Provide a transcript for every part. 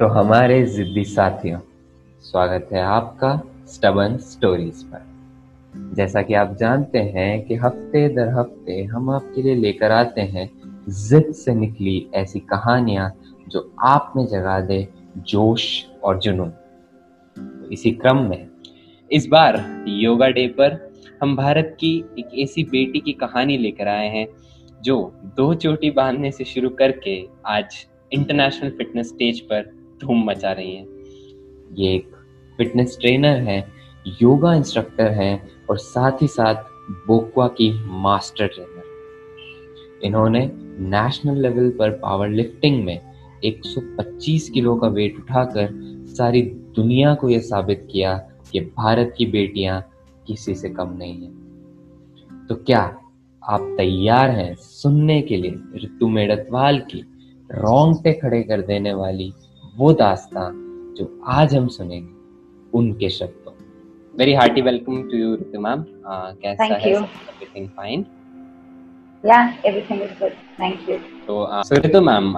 तो हमारे जिद्दी साथियों, स्वागत है आपका स्टबन स्टोरीज पर। जैसा कि आप जानते हैं कि हफ़्ते दर हफ़्ते हम आपके लिए लेकर आते हैं जिद से निकली ऐसी कहानियाँ जो आप में जगा दे जोश और जुनून। तो इसी क्रम में, इस बार योगा डे पर हम भारत की एक ऐसी बेटी की कहानी लेकर आए हैं जो दो चोटी बांधने से शुरू करके आज इंटरनेशनल फिटनेस स्टेज पर धूम मचा रही हैं। ये एक फिटनेस ट्रेनर है योगा इंस्ट्रक्टर हैं और साथ ही साथ बोकवा की मास्टर ट्रेनर इन्होंने नेशनल लेवल पर पावर लिफ्टिंग में 125 किलो का वेट उठाकर सारी दुनिया को यह साबित किया कि भारत की बेटियाँ किसी से कम नहीं है। तो क्या आप तैयार हैं सुनने के लिए ऋतु मेड़तवाल की रोंगटे खड़े कर देने वाली वो दास्तां जो आज हम सुनेंगे उनके शब्दों। Very hearty welcome to you Ritu ma'am कैसा Thank है everything fine Yeah, everything is good. Thank you. तो सो ऋतु मैम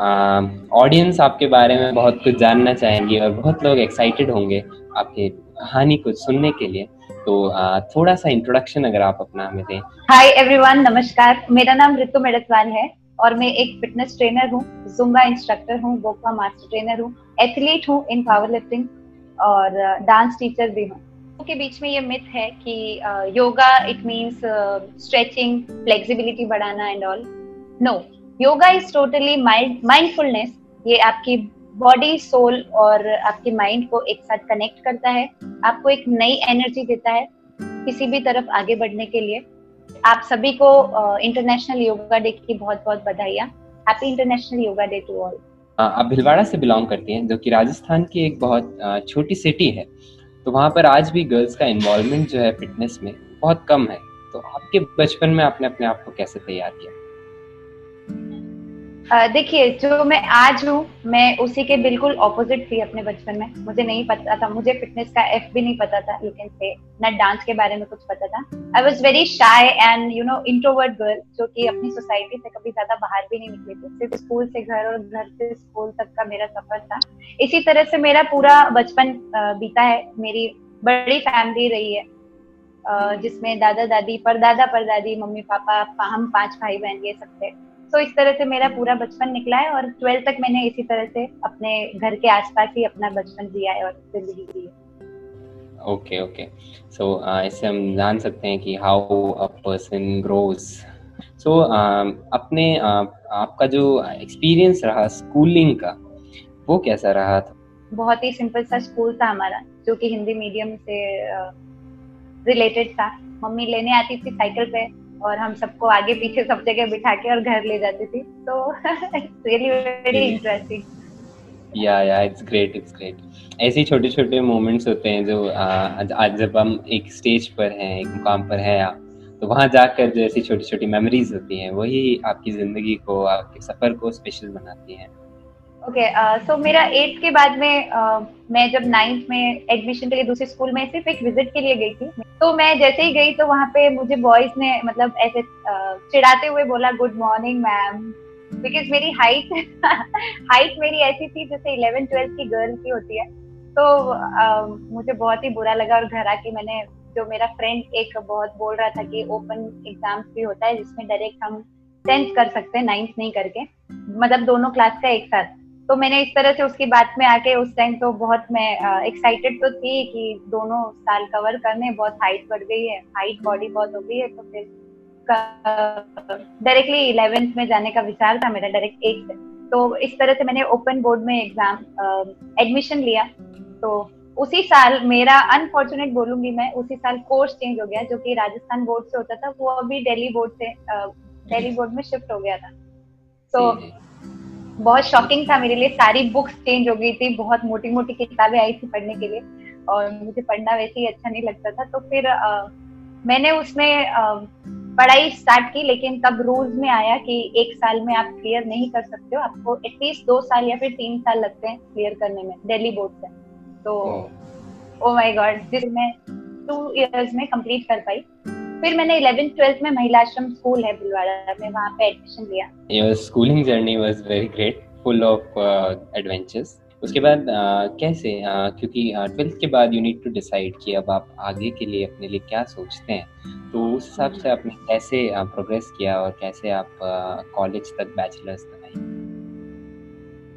ऑडियंस आपके बारे में बहुत कुछ जानना चाहेंगे और बहुत लोग एक्साइटेड होंगे आपके कहानी को सुनने के लिए। तो uh, थोड़ा सा इंट्रोडक्शन अगर आप अपना हमें दें। Hi everyone, नमस्कार। मेरा नाम ऋतु मेड़तवाल है। और मैं एक फिटनेस ट्रेनर हूँ जुम्बा इंस्ट्रक्टर हूँ बोका मास्टर ट्रेनर हूँ एथलीट हूँ इन पावर लिफ्टिंग और डांस टीचर भी हूँ। के बीच में ये मिथ है कि yoga it means stretching flexibility बढ़ाना and all no yoga is totally mind mindfulness ये आपकी बॉडी सोल और आपके माइंड को एक साथ कनेक्ट करता है। आपको एक नई एनर्जी देता है किसी भी तरफ़ आगे बढ़ने के लिए। आप सभी को इंटरनेशनल योगा डे की बहुत बहुत बधाइयाँ। Happy international yoga day to all आप भिलवाड़ा से बिलोंग करती हैं, जो कि राजस्थान की एक बहुत छोटी सिटी है। तो वहाँ पर आज भी गर्ल्स का इन्वॉल्वमेंट जो है फिटनेस में बहुत कम है। तो आपके बचपन में आपने अपने आप को कैसे तैयार किया? देखिए, जो मैं आज हूँ, मैं उसी के बिल्कुल ऑपोजिट थी अपने बचपन में। मुझे नहीं पता था, मुझे फिटनेस का एफ़ भी नहीं पता था यू कैन से ना डांस के बारे में कुछ पता था। I was very shy and you know introvert girl जो कि अपनी सोसाइटी से कभी ज़्यादा बाहर भी नहीं निकली थी। सिर्फ़ स्कूल से घर और घर से स्कूल तक का मेरा सफ़र था। इसी तरह से मेरा पूरा बचपन बीता है। मेरी बड़ी फैमिली रही है जिसमें दादा दादी परदादा परदादी मम्मी पापा हम पाँच भाई बहन ये सब थे। तो इस तरह से मेरा पूरा बचपन निकला है और ट्वेल्थ तक मैंने इसी तरह से अपने घर के आसपास ही अपना बचपन जिया है और ज़िंदगी जी है ओके ओके सो इससे हम जान सकते हैं कि how a person grows so अपने uh, आपका जो एक्सपीरियंस रहा स्कूलिंग का वो कैसा रहा था? बहुत ही सिंपल सा स्कूल था हमारा जो कि हिंदी मीडियम से रिलेटेड uh, था। मम्मी लेने आती थी साइकिल पे और हम सबको आगे पीछे सब जगह बिठा के और घर ले जाती थी। तो रियली वेरी इंटरेस्टिंग या या इट्स ग्रेट इट्स ग्रेट ऐसे छोटे छोटे मोमेंट्स होते हैं जो आज आज जब हम एक स्टेज पर हैं एक मुकाम पर हैं आप तो वहाँ जाकर जो ऐसी छोटी छोटी मेमोरीज होती हैं वही आपकी ज़िंदगी को आपके सफ़र को स्पेशल बनाती हैं। ओके सो मेरा एट्थ के बाद में uh, मैं जब नाइन्थ में एडमिशन के लिए दूसरे स्कूल में सिर्फ़ एक विज़िट के लिए गई थी। तो मैं जैसे ही गई तो वहाँ पे मुझे बॉयज़ ने मतलब ऐसे uh, चिढ़ाते हुए बोला गुड मॉर्निंग मैम बिकॉज़ मेरी हाइट हाइट मेरी ऐसी थी जैसे इलेवन ट्वेल्थ की गर्ल की होती है। तो uh, मुझे बहुत ही बुरा लगा और घर आके मैंने जो मेरा फ्रेंड एक बहुत बोल रहा था कि ओपन एग्ज़ाम्स भी होता है जिसमें डायरेक्ट हम टेंथ कर सकते हैं नाइन्थ नहीं करके। मतलब दोनों क्लास का एक साथ। तो मैंने इस तरह से उसकी बात में आके उस टाइम तो बहुत मैं एक्साइटेड तो थी कि दोनों साल कवर करने बहुत हाइट बढ़ गई है हाइट बॉडी बहुत हो गई है तो फिर डायरेक्टली इलेवेंथ में जाने का विचार था मेरा डायरेक्ट एक से। तो इस तरह से मैंने ओपन बोर्ड में एग्ज़ाम एडमिशन लिया। तो उसी साल मेरा अनफॉर्चुनेट बोलूँगी मैं उसी साल कोर्स चेंज हो गया जो कि राजस्थान बोर्ड से होता था वो अभी दिल्ली बोर्ड से दिल्ली बोर्ड में शिफ्ट हो गया था। तो जी। बहुत शॉकिंग था मेरे लिए। सारी बुक्स चेंज हो गई थी। बहुत मोटी मोटी किताबें आई थी पढ़ने के लिए। और मुझे पढ़ना वैसे ही अच्छा नहीं लगता था। तो फिर अ, मैंने उसमें अ, पढ़ाई स्टार्ट की लेकिन तब रूल्स में आया कि एक साल में आप क्लियर नहीं कर सकते हो। आपको एटलीस्ट दो साल या फिर तीन साल लगते हैं क्लियर करने में दिल्ली बोर्ड से। तो ओ माय गॉड जिस मैं टू इयर्स में कंप्लीट कर पाई। फिर मैंने इलेवेंथ ट्वेल्थ में महिला आश्रम स्कूल है भिलवाड़ा में वहाँ पे एडमिशन लिया। Schooling journey was very great, full of uh, adventures. उसके बाद आ, कैसे आ, क्योंकि ट्वेल्थ के बाद यू नीड टू डिसाइड कि अब आप आगे के लिए अपने लिए क्या सोचते हैं। तो उस हिसाब से आपने कैसे प्रोग्रेस किया और कैसे आप कॉलेज तक बैचलर्स तक आई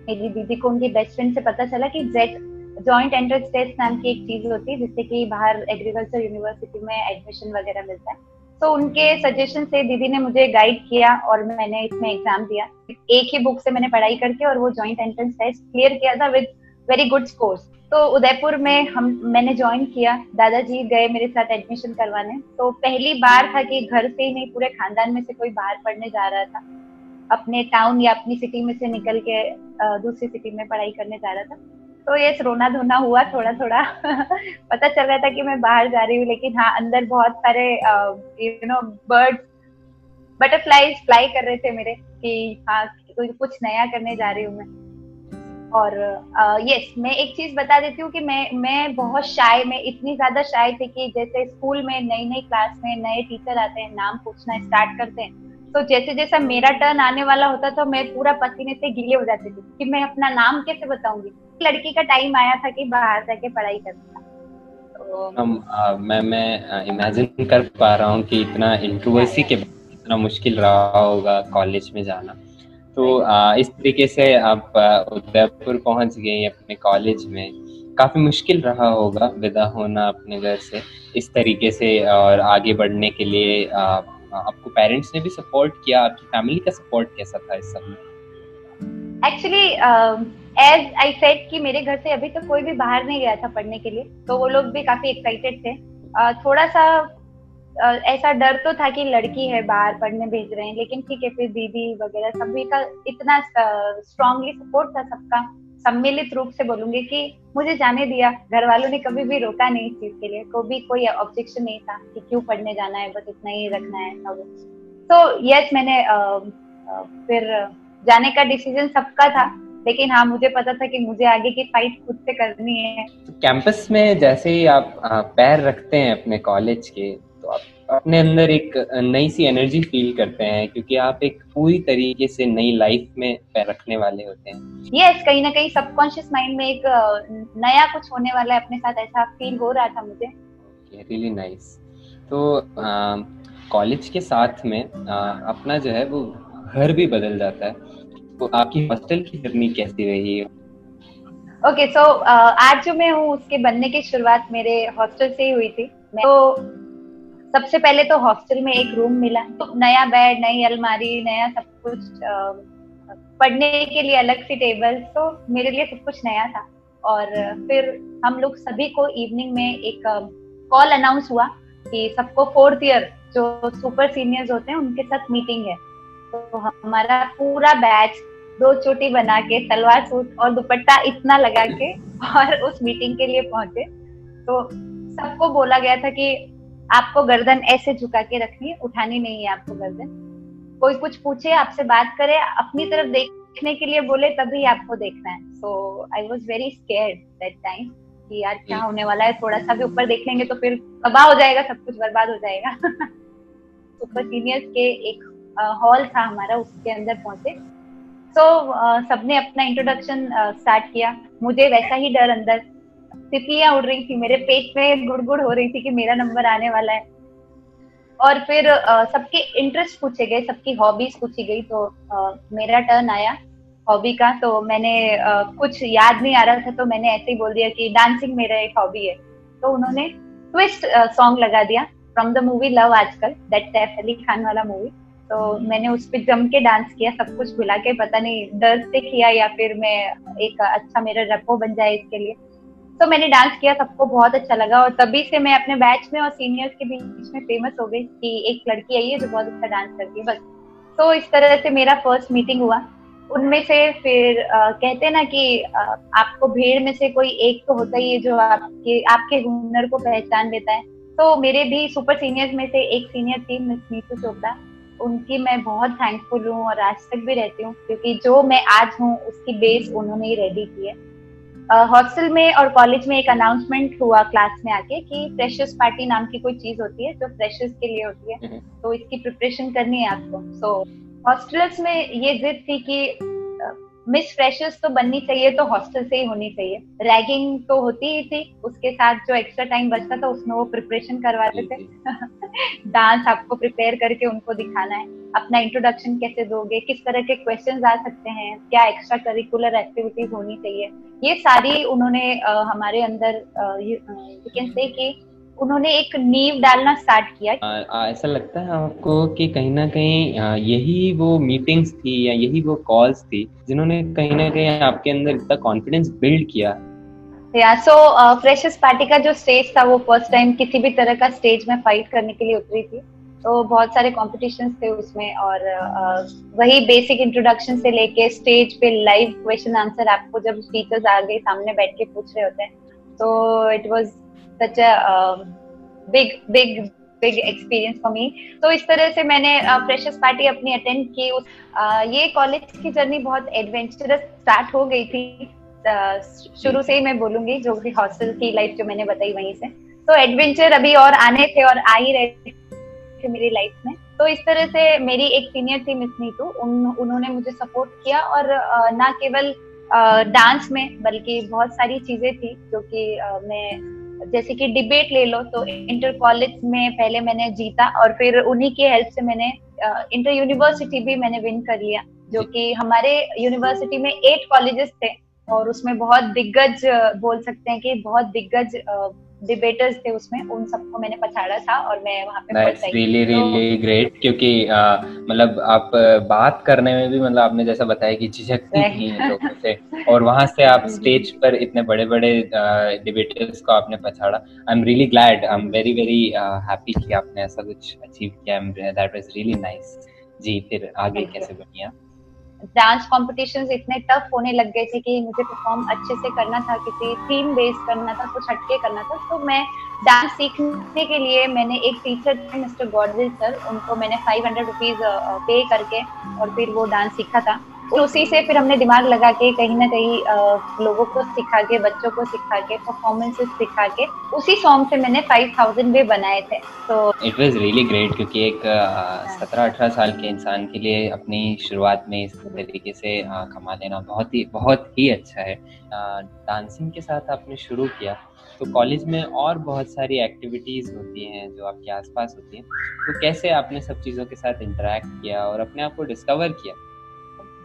मेरी दीदी को उनकी बेस्ट फ्रेंड से पता चला कि जेट जॉइंट एंट्रेंस टेस्ट नाम की एक चीज़ होती है, जिससे कि बाहर एग्रीकल्चर यूनिवर्सिटी में एडमिशन वगैरह मिलता है। तो उनके सजेशन से दीदी ने मुझे गाइड किया और मैंने इसमें एग्ज़ाम दिया। एक ही बुक से मैंने पढ़ाई करके और वो जॉइंट एंट्रेंस टेस्ट क्लियर किया था विद वेरी गुड स्कोर्स तो उदयपुर में हम, मैंने ज्वाइन किया। दादाजी गए मेरे साथ एडमिशन करवाने। तो पहली बार था कि घर से ही नहीं, पूरे खानदान में से कोई बाहर पढ़ने जा रहा था। अपने टाउन या अपनी सिटी में से निकल के दूसरी सिटी में पढ़ाई करने जा रहा था। तो ये रोना धोना हुआ थोड़ा थोड़ा पता चल रहा था कि मैं बाहर जा रही हूँ, लेकिन हाँ अंदर बहुत सारे you know bird butterflies fly कर रहे थे मेरे कि हाँ कुछ नया करने जा रही हूँ मैं। और यस मैं एक चीज़ बता देती हूँ कि मैं मैं बहुत शाय मैं इतनी ज़्यादा शाय थी कि जैसे स्कूल में नई नई क्लास में नए टीचर आते हैं, नाम पूछना स्टार्ट करते हैं तो जैसे जैसा मेरा टर्न आने वाला होता था मैं पूरा पसीने से गीले हो जाती थी कि मैं अपना नाम कैसे बताऊँगी? लड़की का टाइम आया था कि बाहर जाके पढ़ाई करना। तो मैं मैं इमेजिन कर पा रहा हूँ कि इतना इंट्रोवर्सी के इतना मुश्किल रहा होगा कॉलेज में जाना। तो आ, इस तरीके से आप उदयपुर पहुँच गए अपने कॉलेज में। काफ़ी मुश्किल रहा होगा विदा होना अपने घर से। इस तरीके से और आगे बढ़ने के लिए आ, आपको पेरेंट्स ने भी सपोर्ट किया आपकी फैमिली का सपोर्ट कैसा था इस सब में एक्चुअली एज आई सेड कि मेरे घर से अभी तो कोई भी बाहर नहीं गया था पढ़ने के लिए तो वो लोग भी काफ़ी एक्साइटेड थे। uh, थोड़ा सा uh, ऐसा डर तो था कि लड़की है बाहर पढ़ने भेज रहे हैं लेकिन ठीक है फिर दीदी वगैरह सभी का इतना स्ट्रांगली सपोर्ट था सबका। सम्मिलित रूप से बोलूँगी कि मुझे जाने दिया। घर वालों ने कभी भी रोका नहीं इस चीज़ के लिए। को भी कोई ऑब्जेक्शन नहीं था कि क्यों पढ़ने जाना है बस इतना ही रखना है सब। तो यस मैंने आ, आ, फिर जाने का डिसीज़न सबका था। लेकिन हाँ मुझे पता था कि मुझे आगे की फाइट खुद से करनी है। कैंपस में जैसे ही आप पैर रखते हैं अपने कॉलेज के तो आप अपने अंदर एक नई सी एनर्जी फील करते हैं क्योंकि आप एक पूरी तरीके से नई लाइफ में पैर रखने वाले होते हैं। यस yes, कहीं ना कहीं सबकॉन्शियस माइंड में एक नया कुछ होने वाला है अपने साथ ऐसा फील हो रहा था मुझे। रियली नाइस तो कॉलेज के साथ में आ, अपना जो है वो घर भी बदल जाता है। तो आपकी हॉस्टल की जर्नी कैसी रही? Okay okay, so so, uh, आज जो मैं हूँ उसके बनने की शुरुआत मेरे हॉस्टल से ही हुई थी। तो सबसे पहले तो हॉस्टल में एक रूम मिला। तो नया बेड नई अलमारी, नया सब कुछ पढ़ने के लिए अलग सी टेबल तो मेरे लिए सब कुछ नया था। और फिर हम लोग सभी को इवनिंग में एक कॉल अनाउंस हुआ कि सबको फोर्थ ईयर जो सुपर सीनियर्स होते हैं, उनके साथ मीटिंग है। तो हमारा पूरा बैच दो चोटी बना के सलवार सूट और दुपट्टा इतना लगा के और उस मीटिंग के लिए पहुँचे। तो सबको बोला गया था कि आपको गर्दन ऐसे झुका के रखनी है उठानी नहीं है आपको गर्दन। कोई कुछ पूछे आपसे बात करे अपनी तरफ़ देखने के लिए बोले तभी आपको देखना है। So I was very scared that time कि यार क्या होने वाला है थोड़ा सा भी ऊपर देख लेंगे तो फिर तबाह हो जाएगा सब कुछ बर्बाद हो जाएगा। सुपर सीनियर्स के एक हॉल था हमारा उसके अंदर पहुँचे। तो so, सबने अपना इंट्रोडक्शन स्टार्ट किया। मुझे वैसा ही डर अंदर तितलियाँ उड़ रही थी मेरे पेट में गुड़गुड़ हो रही थी कि मेरा नंबर आने वाला है। और फिर सबके इंटरेस्ट पूछे गए सबकी हॉबीज पूछी गई तो आ, मेरा टर्न आया हॉबी का तो मैंने आ, कुछ याद नहीं आ रहा था तो मैंने ऐसे ही बोल दिया कि डांसिंग मेरा एक हॉबी है। तो उन्होंने ट्विस्ट सॉन्ग लगा दिया from the movie Love Aajkal that Saif Ali Khan वाला मूवी तो मैंने उस पर जम के डांस किया सब कुछ भुला के पता नहीं डर से किया या फिर मैं एक अच्छा मेरा रपो बन जाए इसके लिए। तो मैंने डांस किया सबको बहुत अच्छा लगा और तभी से मैं अपने बैच में और सीनियर्स के बीच में फ़ेमस हो गई कि एक लड़की आई है जो बहुत अच्छा डांस करती है बस। तो इस तरह से मेरा फ़र्स्ट मीटिंग हुआ। उनमें से फिर आ, कहते ना कि आ, आपको भीड़ में से कोई एक तो होता ही है जो आपके आपके हुनर को पहचान देता है। तो मेरे भी सुपर सीनियर्स में से एक सीनियर थी मिस नीतू चोपड़ा उनकी मैं बहुत थैंकफुल हूँ और आज तक भी रहती हूँ क्योंकि जो मैं आज हूँ उसकी बेस उन्होंने ही रेडी की है। हॉस्टल में और कॉलेज में एक अनाउंसमेंट हुआ क्लास में आके कि फ्रेशर्स पार्टी नाम की कोई चीज़ होती है जो फ्रेशर्स के लिए होती है। हम्म। तो इसकी प्रिपरेशन करनी है आपको। सो so, हॉस्टलर्स में ये जिद थी कि मिस फ्रेशर्स तो बननी चाहिए तो हॉस्टल से ही होनी चाहिए। रैगिंग तो होती ही थी उसके साथ जो एक्स्ट्रा टाइम बचता था उसमें वो प्रिपरेशन करवाते थे। डांस आपको प्रिपेयर करके उनको दिखाना है। अपना इंट्रोडक्शन कैसे दोगे? किस तरह के क्वेश्चंस आ सकते हैं? क्या एक्स्ट्रा करिकुलर एक्टिविटीज़ होनी चाहिए? ये सारी उन्होंने हमारे अंदर यू कैन से कि उन्होंने एक नींव डालना स्टार्ट किया। आ, आ, ऐसा लगता है आपको कि कहीं ना कहीं यही वो मीटिंग्स थी या यही वो कॉल्स थी जिन्होंने कहीं ना कहीं आपके अंदर इतना कॉन्फिडेंस बिल्ड किया? या सो फ्रेशर्स पार्टी का जो स्टेज था वो फ़र्स्ट टाइम किसी भी तरह का स्टेज में फाइट करने के लिए उतरी थी। तो बहुत सारे कॉम्पिटिशन थे उसमें और वही बेसिक इंट्रोडक्शन से लेके स्टेज पे लाइव क्वेश्चन आंसर आपको जब टीचर्स आ गए सामने बैठ के पूछ रहे होते हैं। तो it was a uh, big big big experience for me तो इस तरह से मैंने फ्रेशर्स पार्टी अपनी अटेंड की। उस ये कॉलेज की जर्नी बहुत एडवेंचरस स्टार्ट हो गई थी। शुरू से ही मैं बोलूँगी जो भी हॉस्टल की लाइफ जो मैंने बताई वहीं से। तो एडवेंचर अभी और आने थे और आ ही रहे थे। मेरी लाइफ में। तो इस तरह से मेरी एक सीनियर थी मिस नीतू उन, उन्होंने मुझे सपोर्ट किया और ना केवल डांस में, बल्कि बहुत सारी चीज़ें थी जो कि मैं, जैसे कि डिबेट ले लो तो इंटर कॉलेज में पहले मैंने जीता और फिर उन्हीं की हेल्प से मैंने इंटर यूनिवर्सिटी भी मैंने विन कर लिया, जो कि हमारे यूनिवर्सिटी में एट कॉलेजेस थे और उसमें बहुत दिग्गज, बोल सकते हैं कि बहुत दिग्गज डिबेटर्स थे उसमें उन सबको मैंने पछाड़ा था और मैं वहाँ पे really really great क्योंकि मतलब आप बात करने में भी मतलब आपने जैसा बताया कि झिझकती थी लोगों से। और वहाँ से आप स्टेज पर इतने बड़े बड़े डिबेटर्स को आपने पछाड़ा। I am really glad I am very very happy कि आपने ऐसा कुछ अचीव किया। दैट वाज रियली नाइस जी फिर आगे कैसे बनिया डांस कॉम्पिटिशन इतने टफ होने लग गए थे कि मुझे परफॉर्म अच्छे से करना था, किसी थीम बेस्ड करना था, कुछ हटके करना था। तो मैं डांस सीखने के लिए मैंने एक टीचर थे मिस्टर गॉडविल सर उनको मैंने फाइव हंड्रेड रुपीज़ पे करके और फिर वो डांस सीखा था। तो उसी से फिर हमने दिमाग लगा के कहीं ना कहीं लोगों को सिखा के बच्चों को सिखा के परफॉर्मेंसेस सिखा के उसी सॉन्ग से मैंने फाइव थाउज़ेंड भी बनाए थे। तो इट वाज रियली ग्रेट क्योंकि एक सत्रह अठारह साल के इंसान के लिए अपनी शुरुआत में इस तरीके से कमा लेना बहुत ही बहुत ही अच्छा है। डांसिंग के साथ आपने शुरू किया तो कॉलेज में और बहुत सारी एक्टिविटीज़ होती हैं जो आपके आसपास होती हैं। तो कैसे आपने सब चीज़ों के साथ इंटरेक्ट किया और अपने आप को डिस्कवर किया?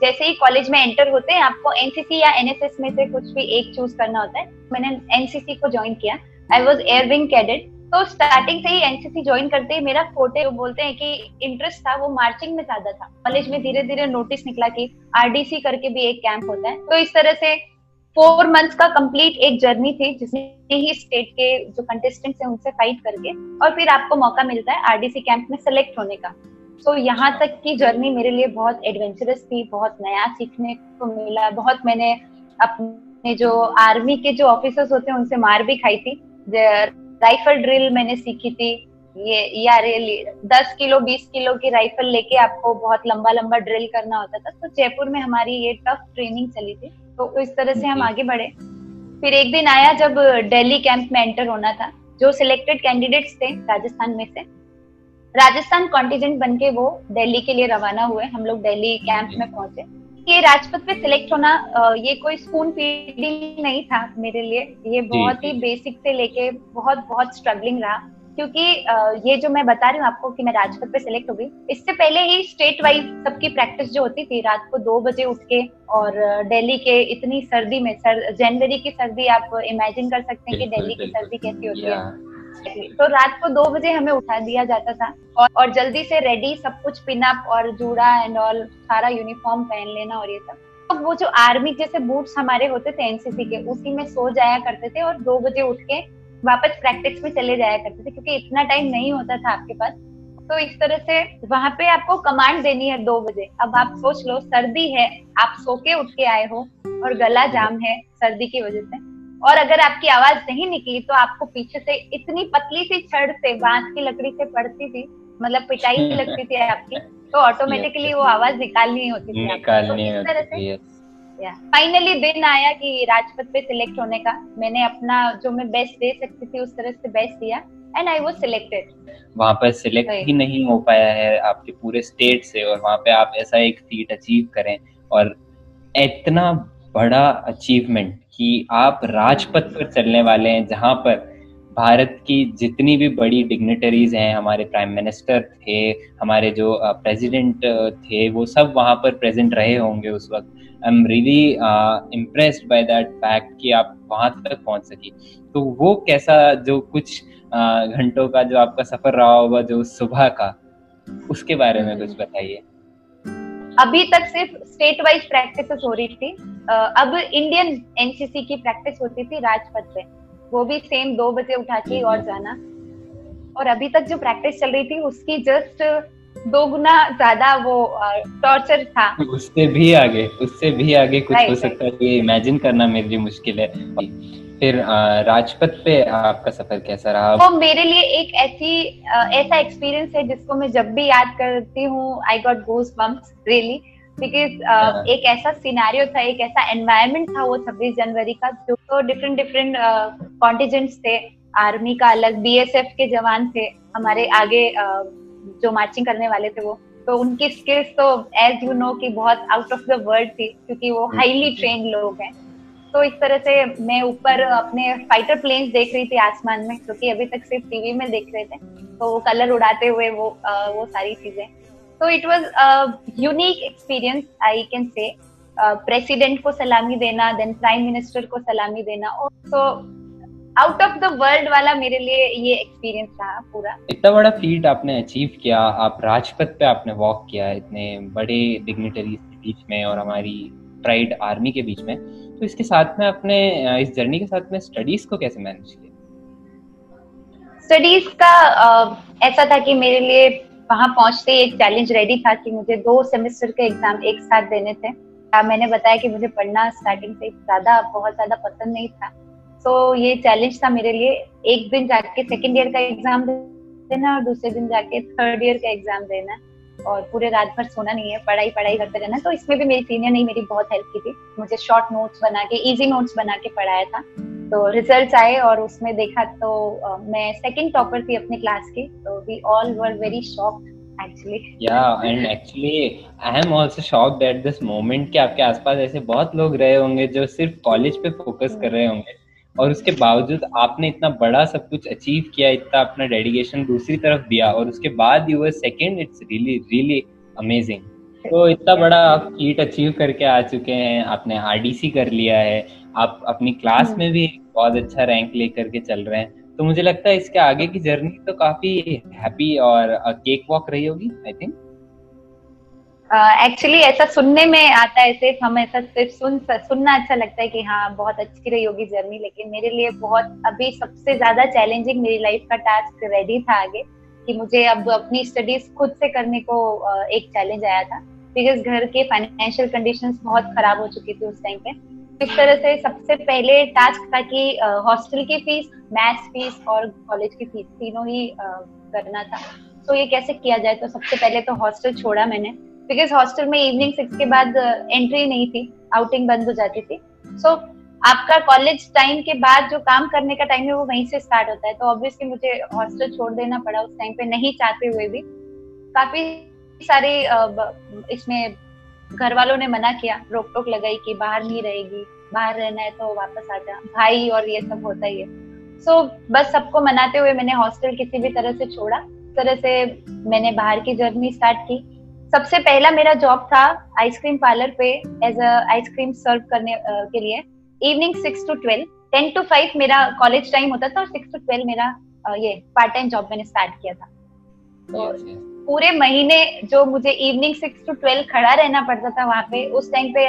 जैसे ही कॉलेज में एंटर होते हैं, आपको एनसीसी या एनएसएस में से कुछ भी एक चूज़ करना होता है। मैंने एनसीसी को ज्वाइन किया। I was air wing cadet तो स्टार्टिंग से ही एनसीसी ज्वाइन करते ही मेरा फोटे बोलते हैं कि इंटरेस्ट था, वो मार्चिंग में ज़्यादा था। कॉलेज में धीरे धीरे नोटिस निकला कि आरडीसी करके भी एक कैंप होता है। तो इस तरह से फोर मंथ्स का कंप्लीट एक जर्नी थी, जिसमें ही स्टेट के जो कंटेस्टेंट्स हैं, उनसे फाइट करके और फिर आपको मौका मिलता है आरडीसी कैंप में सेलेक्ट होने का। तो यहाँ तक की जर्नी मेरे लिए बहुत एडवेंचरस थी बहुत नया सीखने को मिला। बहुत मैंने अपने जो आर्मी के जो ऑफिसर्स होते हैं उनसे मार भी खाई थी। राइफल ड्रिल मैंने सीखी थी। ये या रियली दस किलो बीस किलो की राइफल लेके आपको बहुत लंबा लंबा ड्रिल करना होता था। तो जयपुर में हमारी ये टफ ट्रेनिंग चली थी। तो इस तरह से हम आगे बढ़े। फिर एक दिन आया जब दिल्ली कैंप में एंटर होना था। जो सिलेक्टेड कैंडिडेट्स थे राजस्थान में से राजस्थान कॉन्टिजेंट बन के वो दिल्ली के लिए रवाना हुए हम लोग दिल्ली कैंप में पहुँचे। ये राजपथ पे सिलेक्ट होना ये कोई स्पून फीडिंग नहीं था मेरे लिए। ये बहुत ही बेसिक से लेके बहुत बहुत स्ट्रगलिंग रहा। क्योंकि ये जो मैं बता रही हूँ आपको कि मैं राजपथ पे सिलेक्ट हो गई इससे पहले ही स्टेट वाइज सबकी प्रैक्टिस जो होती थी रात को दो बजे उठ के और दिल्ली के इतनी सर्दी में सर जनवरी की सर्दी आप इमेजिन कर सकते हैं कि दिल्ली की सर्दी कैसी होती है। तो रात को दो बजे हमें उठा दिया जाता था और, और जल्दी से रेडी सब कुछ पिनअप और जूड़ा एंड ऑल सारा यूनिफॉर्म पहन लेना और ये सब। तो वो जो आर्मी जैसे बूट्स हमारे होते थे एनसीसी के उसी में सो जाया करते थे और दो बजे उठ के वापस प्रैक्टिस में चले जाया करते थे क्योंकि इतना टाइम नहीं होता था आपके पास। तो इस तरह से वहाँ पे आपको कमांड देनी है दो बजे। अब आप सोच लो सर्दी है आप सो के उठ के आए हो और गला जाम है सर्दी की वजह से। और अगर आपकी आवाज़ नहीं निकली तो आपको पीछे से इतनी पतली सी छड़ से बाँस की लकड़ी से पड़ती थी मतलब पिटाई लगती थी आपकी तो ऑटोमेटिकली वो आवाज़ निकालनी होती थी निकालनी तो इस तरह से फाइनली दिन आया कि राजपथ पे सिलेक्ट होने का। मैंने अपना जो मैं बेस्ट दे सकती थी उस तरह से बेस्ट दिया एंड आई वाज सिलेक्टेड वहाँ पर सिलेक्ट ही नहीं हो पाया है आपके पूरे स्टेट से और वहाँ पे आप ऐसा एक सीट अचीव करें और इतना बड़ा अचीवमेंट कि आप राजपथ पर चलने वाले हैं, जहाँ पर भारत की जितनी भी बड़ी डिग्नेटरीज हैं, हमारे प्राइम मिनिस्टर थे, हमारे जो प्रेसिडेंट थे, वो सब वहाँ पर प्रेजेंट रहे होंगे उस वक्त। I am really impressed by that fact कि आप वहाँ तक पहुँच सकी। तो वो कैसा, जो कुछ घंटों का जो आपका सफ़र रहा होगा, जो सुबह का, उसके बारे में कुछ बताइए। अभी तक सिर्फ़ स्टेट वाइज प्रैक्टिस हो रही थी। अब इंडियन एनसीसी की प्रैक्टिस होती थी राजपथ पे। वो भी सेम दो बजे उठा के और जाना। और अभी तक जो प्रैक्टिस चल रही थी उसकी जस्ट दो गुना ज़्यादा वो टॉर्चर था। उससे भी आगे उससे भी आगे कुछ हो सकता है ये इमेजिन करना मेरे लिए मुश्किल है। फिर राजपथ पे आपका सफ़र कैसा रहा? वो मेरे लिए एक ऐसी ऐसा एक्सपीरियंस है जिसको मैं जब भी याद करती हूँ I got goosebumps really because एक ऐसा सिनारियो था एक ऐसा एनवायरमेंट था वो छब्बीस जनवरी का जो तो डिफरेंट डिफरेंट कॉन्टिजेंट्स थे। आर्मी का अलग बीएसएफ के जवान थे हमारे आगे uh, जो मार्चिंग करने वाले थे वो। तो उनकी स्किल्स तो एज यू नो कि बहुत आउट ऑफ़ द वर्ल्ड थी क्योंकि वो हाईली ट्रेन लोग हैं। तो इस तरह से मैं ऊपर अपने फाइटर प्लेन्स देख रही थी आसमान में क्योंकि अभी तक सिर्फ़ टीवी में देख रहे थे। तो वो कलर उड़ाते हुए वो आ, वो सारी चीज़ें। तो it was unique experience I can say president को सलामी देना देन प्राइम मिनिस्टर को सलामी देना और तो आउट ऑफ़ द वर्ल्ड वाला मेरे लिए ये एक्सपीरियंस रहा पूरा इतना बड़ा फीट आपने अचीव किया आप राजपथ पे आपने वॉक किया इतने बड़े डिग्निटरीज के बीच में और हमारी प्राइड आर्मी के बीच में। तो इसके साथ में अपने इस जर्नी के साथ में स्टडीज़ को कैसे मैनेज किया? स्टडीज़ का ऐसा था कि मेरे लिए वहाँ पहुँचते एक चैलेंज रेडी था कि मुझे दो सेमेस्टर के एग्ज़ाम एक साथ देने थे। मैंने बताया कि मुझे पढ़ना स्टार्टिंग से ज़्यादा, बहुत ज़्यादा पसंद नहीं था। तो ये चैलेंज था मेरे लिए। एक दिन जाके सेकेंड ईयर का एग्ज़ाम देना और दूसरे दिन जाके थर्ड ईयर का एग्ज़ाम देना। और पूरे रात भर सोना नहीं है पढ़ाई पढ़ाई करते रहना। तो इसमें भी मेरी सीनियर ने मेरी बहुत हेल्प की थी। मुझे शॉर्ट नोट्स बना के इजी नोट्स बना के पढ़ाया था। तो रिजल्ट्स आए और उसमें देखा तो uh, मैं सेकंड टॉपर थी अपनी क्लास की तो we all were very shocked actually. Yeah and actually i am also shocked at this moment कि आपके आसपास ऐसे बहुत लोग रहे होंगे जो सिर्फ़ कॉलेज पे फोकस कर रहे होंगे। और उसके बावजूद आपने इतना बड़ा सब कुछ अचीव किया इतना अपना डेडिकेशन दूसरी तरफ़ दिया और उसके बाद you were second it's really really amazing तो इतना बड़ा आप फीट अचीव करके आ चुके हैं आपने आरडीसी कर लिया है आप अपनी क्लास हम्म। में भी बहुत अच्छा रैंक लेकर के चल रहे हैं। तो मुझे लगता है इसके आगे की जर्नी तो काफ़ी हैप्पी और केक वॉक रही होगी आई थिंक एक्चुअली uh, ऐसा सुनने में आता है सिर्फ़ हम ऐसा सिर्फ़ सुन सुनना अच्छा लगता है कि हाँ बहुत अच्छी रही होगी जर्नी लेकिन मेरे लिए बहुत अभी सबसे ज़्यादा चैलेंजिंग मेरी लाइफ का टास्क रेडी था आगे कि मुझे अब अपनी स्टडीज़ खुद से करने को एक चैलेंज आया था। बिकॉज़ घर के फाइनेंशियल कंडीशंस बहुत खराब हो चुकी थी उस टाइम पे। इस तरह से सबसे पहले टास्क था कि हॉस्टल की फ़ीस मैथ्स फ़ीस और कॉलेज की फ़ीस तीनों ही करना था। तो ये कैसे किया जाए? तो सबसे पहले तो हॉस्टल छोड़ा मैंने। बिकॉज़ हॉस्टल में इवनिंग सिक्स के बाद एंट्री नहीं थी आउटिंग बंद हो जाती थी। सो so, आपका कॉलेज टाइम के बाद जो काम करने का टाइम है वो वहीं से स्टार्ट होता है। तो ऑब्वियसली मुझे हॉस्टल छोड़ देना पड़ा उस टाइम पे नहीं चाहते हुए भी। काफ़ी सारे इसमें घर वालों ने मना किया रोक टोक लगाई कि बाहर नहीं रहेगी बाहर रहना है तो वापस आ जा भाई और ये सब होता ही है। सो so, बस सबको मनाते हुए मैंने हॉस्टल किसी भी तरह से छोड़ा तरह से मैंने बाहर की जर्नी स्टार्ट की। सबसे पहला मेरा जॉब था आइसक्रीम पार्लर पे as a ice cream serve करने uh, के लिए। Evening six to twelve ten to five मेरा कॉलेज टाइम होता था और सिक्स टू ट्वेल्व मेरा uh, ये पार्ट टाइम जॉब मैंने स्टार्ट किया था। तो पूरे महीने जो मुझे इवनिंग सिक्स टू ट्वेल्व खड़ा रहना पड़ता था वहाँ पे उस टाइम पे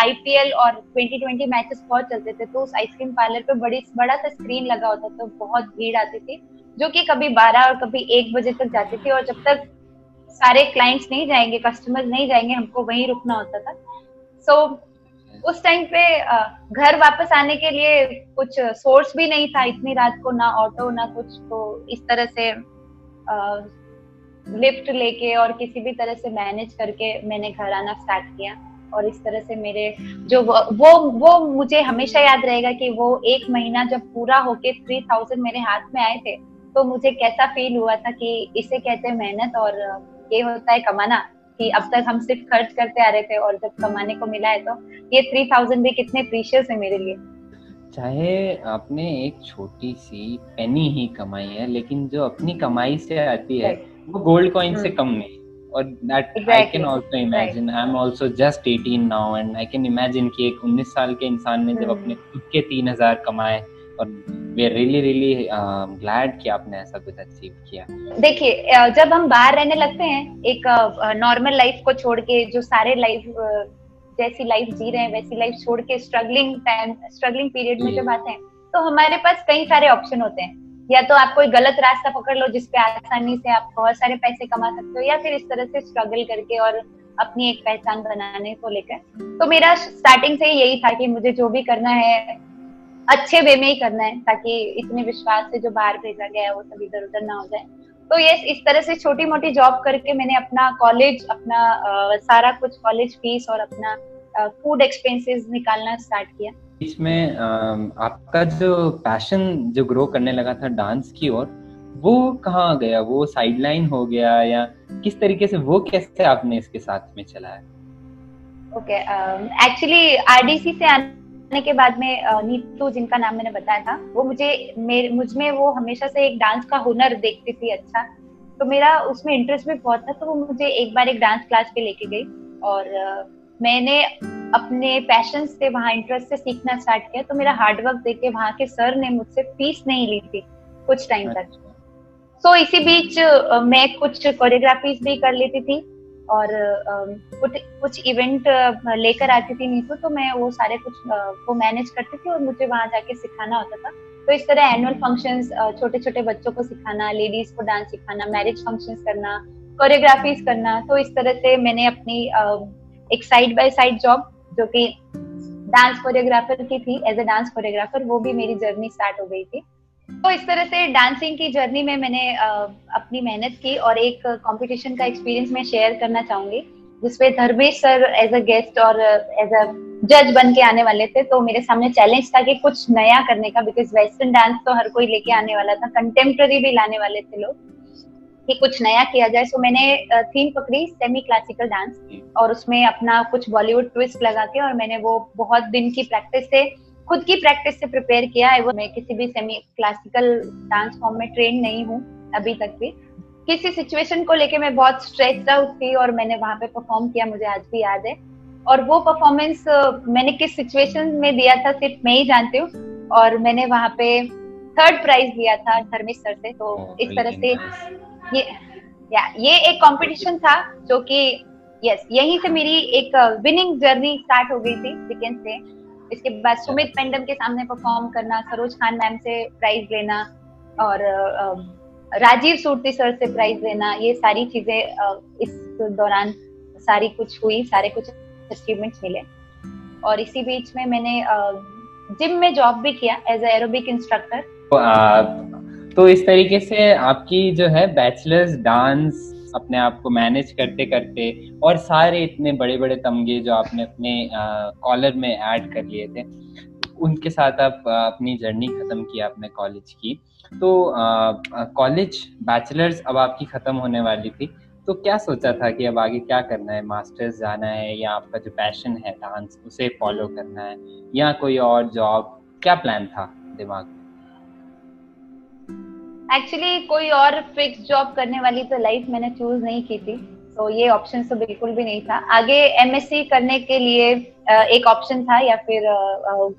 आईपीएल और ट्वेंटी ट्वेंटी मैचेस बहुत चलते थे तो उस आइसक्रीम पार्लर पे बड़ी बड़ा सा स्क्रीन लगा होता था तो बहुत भीड़ आती थी जो कि कभी बारह और कभी एक बजे तक जाती थी और जब तक सारे क्लाइंट्स नहीं जाएँगे कस्टमर्स नहीं जाएँगे हमको वहीं रुकना होता था। सो so, उस टाइम पे घर वापस आने के लिए कुछ सोर्स भी नहीं था इतनी रात को ना ऑटो ना कुछ तो इस तरह से लिफ्ट लेके और किसी भी तरह से मैनेज करके मैंने घर आना स्टार्ट किया। और इस तरह से मेरे जो वो वो मुझे हमेशा याद रहेगा कि वो एक महीना जब पूरा होके थ्री थाउज़ेंड मेरे हाथ में आए थे तो मुझे कैसा फील हुआ था कि इसे कहते हैं मेहनत और ये होता है कमाना कि अब तक हम सिर्फ़ खर्च करते आ रहे थे और जब कमाने को मिला है तो ये थ्री थाउज़ेंड भी कितने प्रीशियस है मेरे लिए। चाहे आपने एक छोटी सी पेनी ही कमाई है लेकिन जो अपनी कमाई से आती है वो गोल्ड कॉइन से हम्म। कम नहीं। और that I can also imagine I am also just 18 now and I can imagine कि एक 19 साल के इंसान ने जब हम्म। अपने खुद के 3000 कमाए और वी रियली रियली ग्लैड कि आपने ऐसा कुछ अचीव किया। देखिए जब हम बाहर रहने लगते हैं एक नॉर्मल लाइफ को छोड़ के जो सारे लाइफ जैसी लाइफ जी रहे हैं वैसी लाइफ छोड़ के स्ट्रगलिंग टाइम स्ट्रगलिंग पीरियड में जब आते हैं तो हमारे पास कई सारे ऑप्शन होते हैं। या तो आप कोई गलत रास्ता पकड़ लो जिसपे आसानी से आप बहुत सारे पैसे कमा सकते हो या फिर इस तरह से स्ट्रगल करके और अपनी एक पहचान बनाने को लेकर। तो मेरा स्टार्टिंग से यही था कि मुझे जो भी करना है अच्छे वे में ही करना है ताकि इतने विश्वास से जो बाहर भेजा गया है वो सब इधर उधर ना हो जाए। तो ये इस तरह से छोटी मोटी जॉब करके मैंने अपना कॉलेज अपना आ, सारा कुछ कॉलेज फ़ीस और अपना फ़ूड एक्सपेंसेस निकालना स्टार्ट किया। इसमें आपका जो पैशन जो ग्रो करने लगा था डांस की ओर, वो कहाँ गया? वो साइडलाइन हो गया या किस तरीके से, वो कैसे आपने इसके साथ में चलाया? ओके एक्चुअली आरडीसी से आने के बाद में नीतू जिनका नाम मैंने बताया था, वो मुझे मेरे मुझमें वो हमेशा से एक डांस का हुनर देखती थी अच्छा। तो मेरा उसमें इंटरेस्ट भी बहुत था तो वो मुझे एक बार एक डांस क्लास पे लेके गई और मैंने अपने पैशन से वहाँ इंटरेस्ट से सीखना स्टार्ट किया तो मेरा हार्डवर्क देख के वहाँ के सर ने मुझसे फ़ीस नहीं ली थी कुछ टाइम तक। सो so, इसी बीच मैं कुछ कोरियोग्राफीज भी कर लेती थी और कुछ कुछ इवेंट लेकर आती थी नीतू तो मैं वो सारे कुछ वो मैनेज करती थी और मुझे वहाँ जाके सिखाना होता था। तो इस तरह एनुअल फ़ंक्शंस छोटे छोटे बच्चों को सिखाना लेडीज़ को डांस सिखाना मैरिज फ़ंक्शंस करना कोरियोग्राफीज करना तो इस तरह से मैंने अपनी एक साइड बाय साइड जॉब जो कि डांस कोरियोग्राफर की थी एज ए डांस कोरियोग्राफर वो भी मेरी जर्नी स्टार्ट हो गई थी। तो इस तरह से डांसिंग की जर्नी में मैंने अपनी मेहनत की और एक कंपटीशन का एक्सपीरियंस मैं शेयर करना चाहूँगी, जिसपे Dharmesh sir as a guest और एज अ जज बन के आने वाले थे तो मेरे सामने चैलेंज था कि कुछ नया करने का बिकॉज़ वेस्टर्न डांस तो हर कोई लेके आने वाला था कंटेम्प्रेरी भी लाने वाले थे लोग। कि कुछ नया किया जाए। सो मैंने थीम पकड़ी सेमी क्लासिकल डांस और उसमें अपना कुछ बॉलीवुड ट्विस्ट लगा के और मैंने वो बहुत दिन की प्रैक्टिस से खुद की प्रैक्टिस से प्रिपेयर किया। है वो मैं किसी भी सेमी क्लासिकल डांस फॉर्म में ट्रेन नहीं हूँ अभी तक भी। किसी सिचुएशन को लेके मैं बहुत स्ट्रेस आउट थी और मैंने वहाँ पे परफॉर्म किया मुझे आज भी याद है। और वो परफॉर्मेंस मैंने किस सिचुएशन में दिया था सिर्फ़ मैं ही जानती हूँ। और मैंने वहाँ पे थर्ड प्राइज लिया था धर्मेश सर से। तो इस तरह से ये या ये एक कंपटीशन था जो कि यस यहीं से मेरी एक विनिंग जर्नी स्टार्ट हो गई थी वीकेंड से इसके बाद सुमित पेंडम के सामने परफॉर्म करना सरोज खान मैम से प्राइज लेना और राजीव सूर्ति सर से प्राइज लेना ये सारी चीज़ें इस दौरान सारी कुछ हुई सारे कुछ अचीवमेंट्स मिले। और इसी बीच में मैंने जिम में जॉब भी किया एज एरोबिक इंस्ट्रक्टर तो इस तरीके से आपकी जो है बैचलर्स डांस अपने आप को मैनेज करते करते और सारे इतने बड़े बड़े तमगे जो आपने अपने कॉलर में ऐड कर लिए थे, उनके साथ आप अपनी जर्नी खत्म किया अपने कॉलेज की। तो कॉलेज बैचलर्स अब आपकी खत्म होने वाली थी तो क्या सोचा था कि अब आगे क्या करना है? मास्टर्स जाना है या आपका जो पैशन है डांस, उसे फॉलो करना है या कोई और जॉब? क्या प्लान था दिमाग में? एक्चुअली कोई और फिक्स जॉब करने वाली तो लाइफ मैंने चूज़ नहीं की थी तो ये ऑप्शन तो बिल्कुल भी नहीं था। आगे एमएससी करने के लिए एक ऑप्शन था या फिर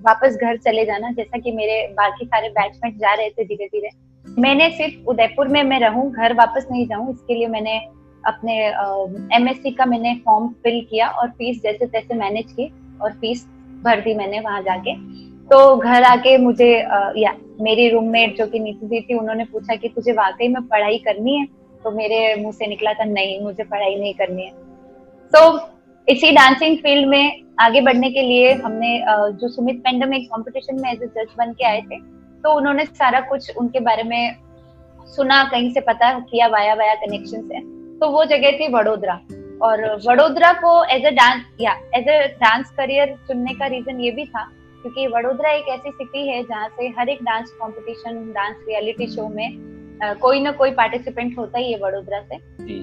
वापस घर चले जाना, जैसा कि मेरे बाकी सारे बैचमेट जा रहे थे धीरे धीरे मैंने सिर्फ़ उदयपुर में मैं रहूँ, घर वापस नहीं जाऊँ, इसके लिए मैंने अपने एमएससी का मैंने फॉर्म फिल किया और फ़ीस जैसे तैसे मैनेज की और फ़ीस भर दी मैंने वहाँ जाके। तो घर आके मुझे या मेरी रूममेट जो कि नीति दी थी, उन्होंने पूछा कि तुझे वाकई में पढ़ाई करनी है? तो मेरे मुँह से निकला था, नहीं, मुझे पढ़ाई नहीं करनी है। तो इसी डांसिंग फ़ील्ड में आगे बढ़ने के लिए हमने जो सुमित पेंडम एक कंपटीशन में एज ए जज बन के आए थे तो उन्होंने सारा कुछ उनके बारे में सुना, कहीं से पता किया, वाया वाया कनेक्शन से तो वो जगह थी वडोदरा। और। वडोदरा को एज ए डांस या एज ए डांस करियर चुनने का रीजन ये भी था क्योंकि वडोदरा एक ऐसी सिटी है जहाँ से हर एक dance competition dance reality show में आ, कोई ना कोई पार्टिसिपेंट होता ही है वडोदरा से।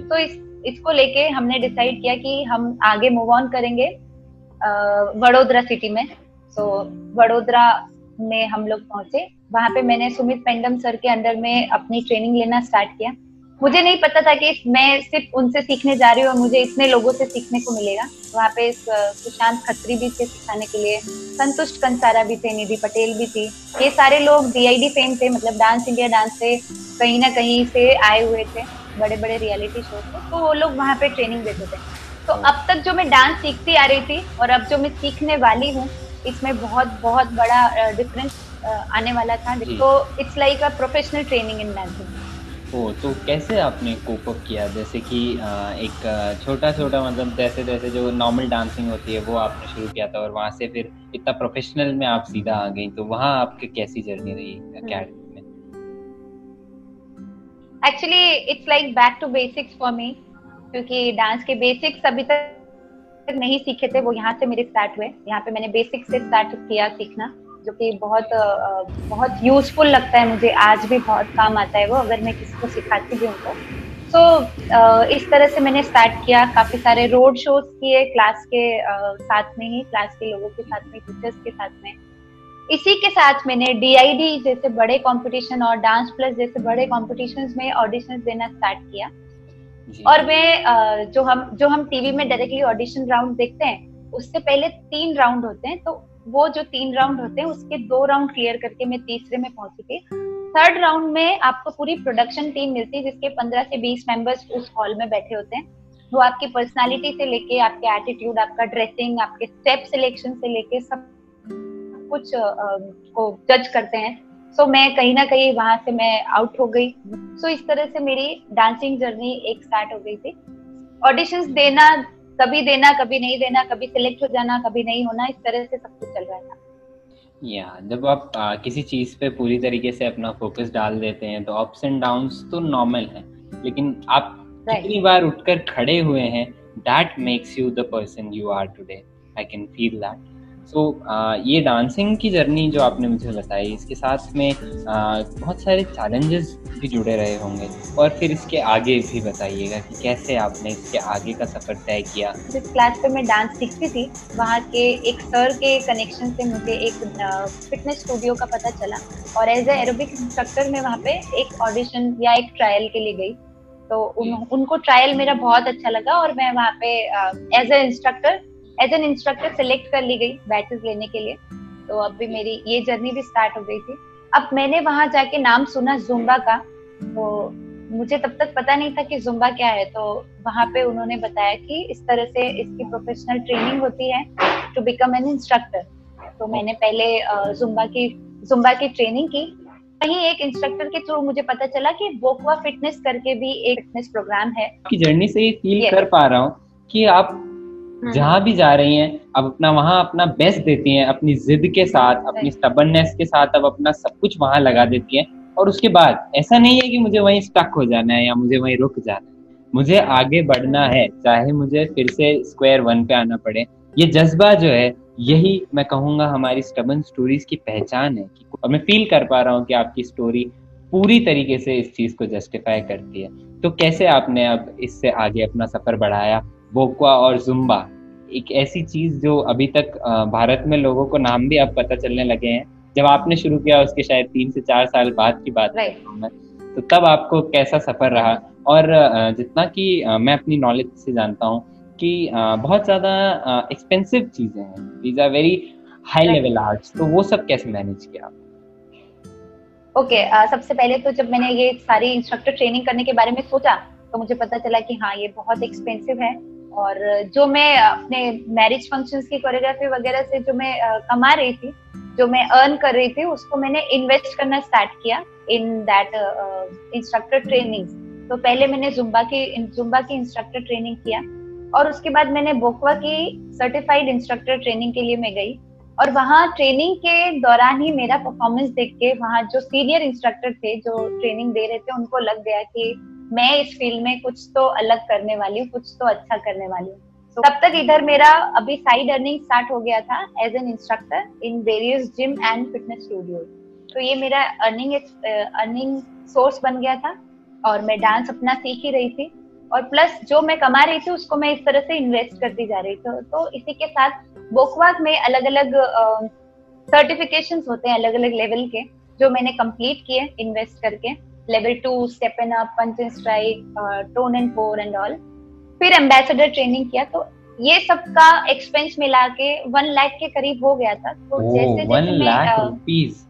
तो इस इसको लेके हमने डिसाइड किया कि हम आगे मूव ऑन करेंगे वडोदरा सिटी में। सो वडोदरा में हम लोग पहुँचे। वहाँ पे मैंने सुमित पेंडम सर के अंडर में अपनी ट्रेनिंग लेना स्टार्ट किया। मुझे नहीं पता था कि मैं सिर्फ़ उनसे सीखने जा रही हूँ और मुझे इतने लोगों से सीखने को मिलेगा। वहाँ पे सुशांत खत्री भी थे सिखाने के लिए संतुष्ट कंसारा भी थे निधि पटेल भी थी। ये सारे लोग डीआईडी फेम थे मतलब डांस इंडिया डांस से कहीं ना कहीं से आए हुए थे बड़े बड़े रियलिटी शो थे तो वो लोग वहाँ पे ट्रेनिंग देते थे। तो अब तक जो मैं डांस सीखती आ रही थी और अब जो मैं सीखने वाली हूँ इसमें बहुत बहुत बड़ा डिफरेंस आने वाला था। जिसको it's like a professional training in dancing ओ तो कैसे आपने कोप अप किया? जैसे कि एक छोटा छोटा मतलब जैसे जैसे जो नॉर्मल डांसिंग होती है वो आपने शुरू किया था और वहाँ से फिर इतना प्रोफेशनल में आप सीधा आ गई तो वहाँ आपकी कैसी जर्नी रही अकेडमी में? Actually it's like back to basics for me क्योंकि डांस के बेसिक्स अभी तक नहीं सीखे थे वो यहाँ से मेरे स्टार्ट हुए। यहाँ पे मैंने बेसिक्स से स्टार्ट किया सीखना। जो कि बहुत बहुत यूजफुल लगता है मुझे। आज भी बहुत काम आता है वो अगर मैं किसी को सिखाती भी हूँ तो। सो so, इस तरह से मैंने स्टार्ट किया। काफ़ी सारे रोड शोज़ किए क्लास के साथ में ही क्लास के लोगों के साथ में टीचर्स के साथ में। इसी के साथ मैंने डीआईडी जैसे बड़े कंपटीशन और डांस प्लस जैसे बड़े कॉम्पिटिशन में ऑडिशन देना स्टार्ट किया। और मैं जो हम जो हम टीवी में डायरेक्टली ऑडिशन राउंड देखते हैं उससे पहले तीन राउंड होते हैं तो वो जो तीन राउंड होते हैं उसके दो राउंड क्लियर करके मैं तीसरे में पहुँची थी। थर्ड राउंड में आपको पूरी प्रोडक्शन टीम मिलती है जिसके पंद्रह से बीस मेंबर्स उस हॉल में बैठे होते हैं। वो आपकी पर्सनालिटी से लेके आपके एटीट्यूड आपका ड्रेसिंग आपके स्टेप सिलेक्शन से लेके सब कुछ को जज करते हैं। सो so, मैं कहीं ना कहीं वहाँ से मैं आउट हो गई। सो so, इस तरह से मेरी डांसिंग जर्नी एक स्टार्ट हो गई थी। ऑडिशंस देना कभी देना कभी नहीं देना कभी सिलेक्ट हो जाना कभी नहीं होना इस तरह से सब कुछ चल रहा था या जब आप आ, किसी चीज़ पे पूरी तरीके से अपना फोकस डाल देते हैं तो अप्स एंड डाउन्स तो नॉर्मल है लेकिन आप कितनी बार उठकर खड़े हुए हैं that makes you the person you are today I can feel that so so, ये डांसिंग की जर्नी जो आपने मुझे बताई इसके साथ में बहुत सारे चैलेंजेस भी जुड़े रहे होंगे। और फिर इसके आगे भी बताइएगा कि कैसे आपने इसके आगे का सफ़र तय किया। जिस क्लास पे मैं डांस सीखती थी वहाँ के एक सर के कनेक्शन से मुझे एक फिटनेस स्टूडियो का पता चला। और एज ए एरोबिक इंस्ट्रक्टर मैं वहाँ पे एक ऑडिशन या एक ट्रायल के लिए गई। तो उन, उनको ट्रायल मेरा बहुत अच्छा लगा और मैं वहाँ पे as a instructor as an instructor select कर ली गई बैचेस लेने के लिए। तो अब भी मेरी ये जर्नी भी स्टार्ट हो गई थी। अब मैंने वहाँ जाके नाम सुना जुम्बा का। तो मुझे तब तक पता नहीं था कि जुम्बा क्या है। तो वहाँ पे उन्होंने बताया कि इस तरह से इसकी प्रोफेशनल ट्रेनिंग होती है टू बिकम एन इंस्ट्रक्टर तो मैंने पहले जुम्बा की जुम्बा की ट्रेनिंग की। वहीं एक इंस्ट्रक्टर के थ्रू मुझे पता चला कि वोकवा फिटनेस करके भी एक फिटनेस प्रोग्राम है। की जर्नी से ये फील कर पा रहा हूँ कि आप। जहाँ भी जा रही हैं अब अपना वहाँ अपना बेस्ट देती हैं अपनी जिद के साथ अपनी स्टबननेस के साथ अब अपना सब कुछ वहाँ लगा देती हैं। और उसके बाद ऐसा नहीं है कि मुझे वहीं स्टक हो जाना है या मुझे वहीं रुक जाना है। मुझे आगे बढ़ना है चाहे मुझे फिर से स्क्वायर वन पे आना पड़े। ये जज्बा जो है यही मैं कहूँगा हमारी स्टबन स्टोरीज की पहचान है कि और मैं फील कर पा रहा हूँ कि आपकी स्टोरी पूरी तरीके से इस चीज़ को जस्टिफाई करती है। तो कैसे आपने अब इससे आगे अपना सफ़र बढ़ाया? बोक्वा और जुम्बा। एक ऐसी चीज़ जो अभी तक भारत में लोगों को नाम भी अब पता चलने लगे हैं। जब आपने शुरू किया उसके शायद तीन से चार साल बाद की बात हूँ मैं तो तब आपको कैसा सफ़र रहा? और जितना कि मैं अपनी नॉलेज से जानता हूँ कि बहुत ज़्यादा एक्सपेंसिव चीज़ें हैं। These are very high level arts तो वो सब कैसे मैनेज किया ओके okay, uh, सबसे पहले तो जब मैंने ये सारी इंस्ट्रक्टर ट्रेनिंग करने के बारे में सोचा तो मुझे पता चला कि हाँ ये बहुत एक्सपेंसिव है। और जो मैं अपने मैरिज फ़ंक्शंस की कोरियोग्राफी वगैरह से जो मैं कमा रही थी, जो मैं अर्न कर रही थी, उसको मैंने इन्वेस्ट करना स्टार्ट किया इन दैट इंस्ट्रक्टर ट्रेनिंग तो पहले मैंने जुम्बा की जुम्बा की इंस्ट्रक्टर ट्रेनिंग किया और उसके बाद मैंने बोकवा की सर्टिफाइड इंस्ट्रक्टर ट्रेनिंग के लिए मैं गई और वहाँ ट्रेनिंग के दौरान ही मेरा परफॉर्मेंस देख के वहाँ जो सीनियर इंस्ट्रक्टर थे, जो ट्रेनिंग दे रहे थे, उनको लग गया कि मैं इस फ़ील्ड में कुछ तो अलग करने वाली हूँ कुछ तो अच्छा करने वाली हूँ। So, तब तक इधर मेरा अभी साइड अर्निंग स्टार्ट हो गया था as an instructor in various gym and fitness studio तो ये मेरा अर्निंग अर्निंग सोर्स बन गया था और मैं डांस अपना सीख ही रही थी। और प्लस जो मैं कमा रही थी उसको मैं इस तरह से इन्वेस्ट करती जा रही थी। तो इसी के साथ बोकवाग में अलग अलग सर्टिफिकेशन होते हैं अलग अलग लेवल के जो मैंने कंप्लीट किए इन्वेस्ट करके। Level two step in up punch and strike tone and four and all फिर एम्बेसडर ट्रेनिंग किया तो ये सब का एक्सपेंस मिला के वन लाख के करीब हो गया था। तो oh, जैसे one lakh rupees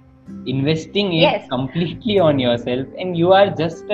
investing it completely on yourself and you are just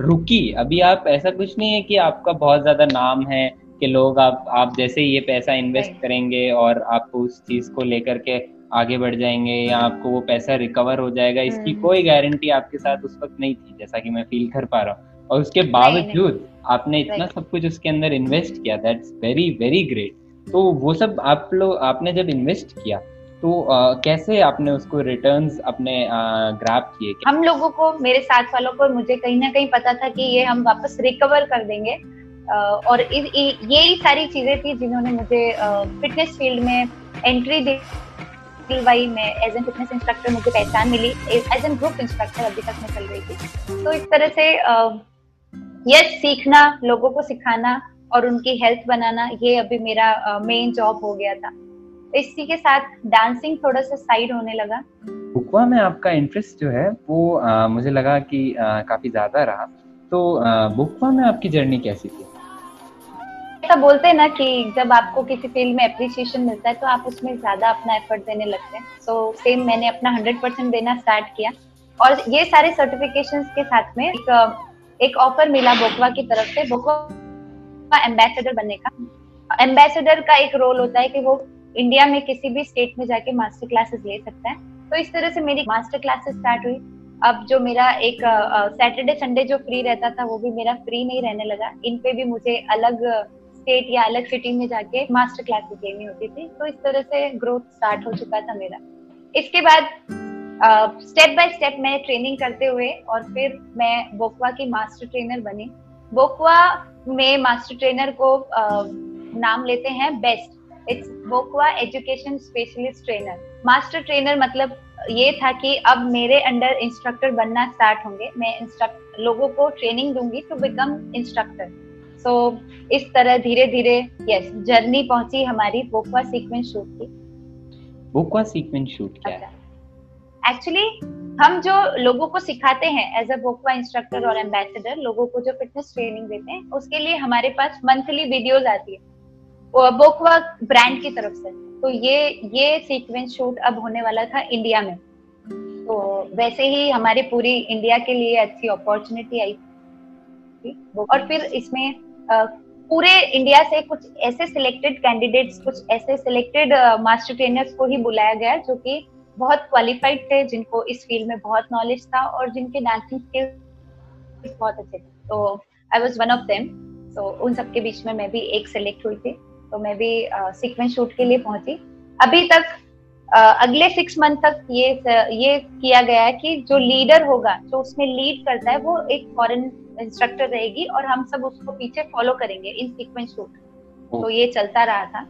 rookie अभी आप ऐसा कुछ नहीं है कि आपका बहुत ज़्यादा नाम है कि लोग आप आप जैसे ये पैसा इन्वेस्ट करेंगे और आप उस चीज़ को लेकर के आगे बढ़ जाएँगे या आपको वो पैसा रिकवर हो जाएगा इसकी हम्म। कोई गारंटी आपके साथ उस वक्त नहीं थी जैसा कि मैं फील कर पा रहा हूँ। और उसके बावजूद आपने इतना सब कुछ उसके अंदर इन्वेस्ट किया दैट्स वेरी वेरी ग्रेट तो वो सब आप लोग आपने जब इन्वेस्ट किया तो आ, कैसे आपने उसको रिटर्न्स अपने ग्रैप किए? हम लोगों को मेरे साथ वालों को मुझे कहीं ना कहीं पता था कि ये हम वापस रिकवर कर देंगे। और यही सारी चीज़ें थी जिन्होंने मुझे फिटनेस फ़ील्ड में एंट्री दिलवाई मैं एज एन फिटनेस इंस्ट्रक्टर मुझे पहचान मिली। एज एन ग्रुप इंस्ट्रक्टर अभी तक मैं चल रही थी। तो इस तरह से यस सीखना लोगों को सिखाना और उनकी हेल्थ बनाना ये अभी मेरा मेन जॉब हो गया था। इसी के साथ डांसिंग थोड़ा सा साइड होने लगा। बुकवा में आपका इंटरेस्ट जो है वो आ, मुझे लगा कि आ, काफ़ी ज़्यादा रहा। तो बुकवा में आपकी जर्नी कैसी थी? ऐसा बोलते हैं ना कि जब आपको किसी फ़ील्ड में अप्रिसिएशन मिलता है तो आप उसमें ज़्यादा अपना एफर्ट देने लगते हैं। सो so, सेम मैंने अपना हंड्रेड परसेंट देना स्टार्ट किया। और ये सारे सर्टिफिकेशन के साथ में एक एक ऑफ़र मिला बोकवा की तरफ़ से। बोकवा एम्बेसडर बनने का। एम्बेसडर का एक रोल होता है कि वो इंडिया में किसी भी स्टेट में जाके मास्टर क्लासेस ले सकता है। तो इस तरह से मेरी मास्टर क्लासेस स्टार्ट हुई। अब जो मेरा एक सैटरडे संडे जो फ्री रहता था वो भी मेरा फ्री नहीं रहने लगा। इन पे भी मुझे अलग स्टेट या अलग सिटी में जाके मास्टर क्लासेस लेनी होती थी तो इस तरह से ग्रोथ स्टार्ट हो चुका था मेरा। इसके बाद स्टेप बाय स्टेप मैं ट्रेनिंग करते हुए और फिर मैं बोकवा की मास्टर ट्रेनर बनी। बोकवा में मास्टर ट्रेनर को uh, नाम लेते हैं best it's Bokwa education specialist trainer master trainer मतलब ये था कि अब मेरे अंडर इंस्ट्रक्टर बनना स्टार्ट होंगे। मैं इंस्ट्रक्ट लोगों को ट्रेनिंग दूँगी to become instructor so so, इस तरह धीरे धीरे यस जर्नी पहुँची हमारी बोकवा सीक्वेंस शूट की। बोकवा सीक्वेंस शूट क्या है? एक्चुअली हम जो लोगों को सिखाते हैं एज अ बोकवा इंस्ट्रक्टर और एम्बेसडर लोगों को जो फिटनेस ट्रेनिंग देते हैं उसके लिए हमारे पास मंथली वीडियोस आती है। बोकवा ब्रांड की तरफ़ से। तो ये ये सीक्वेंस शूट अब होने वाला था इंडिया में। तो वैसे ही हमारे पूरी इंडिया के लिए अच्छी अपॉर्चुनिटी आई थी। और फिर इसमें पूरे इंडिया से कुछ ऐसे सिलेक्टेड कैंडिडेट्स कुछ ऐसे सिलेक्टेड मास्टर ट्रेनर्स को ही बुलाया गया जो कि बहुत क्वालिफाइड थे, जिनको इस फ़ील्ड में बहुत नॉलेज था और जिनके डांसिंग स्किल्स बहुत अच्छे थे। तो I was one of them तो उन सबके बीच में मैं भी एक सिलेक्ट हुई थी। तो मैं भी सीक्वेंस शूट के लिए पहुँची। अभी तक अगले सिक्स मंथ तक ये ये किया गया है कि जो लीडर होगा जो उसमें लीड करता है वो एक फॉरेन इंस्ट्रक्टर रहेगी और हम सब उसको पीछे फॉलो करेंगे इन सीक्वेंस शूट तो ये चलता रहा था.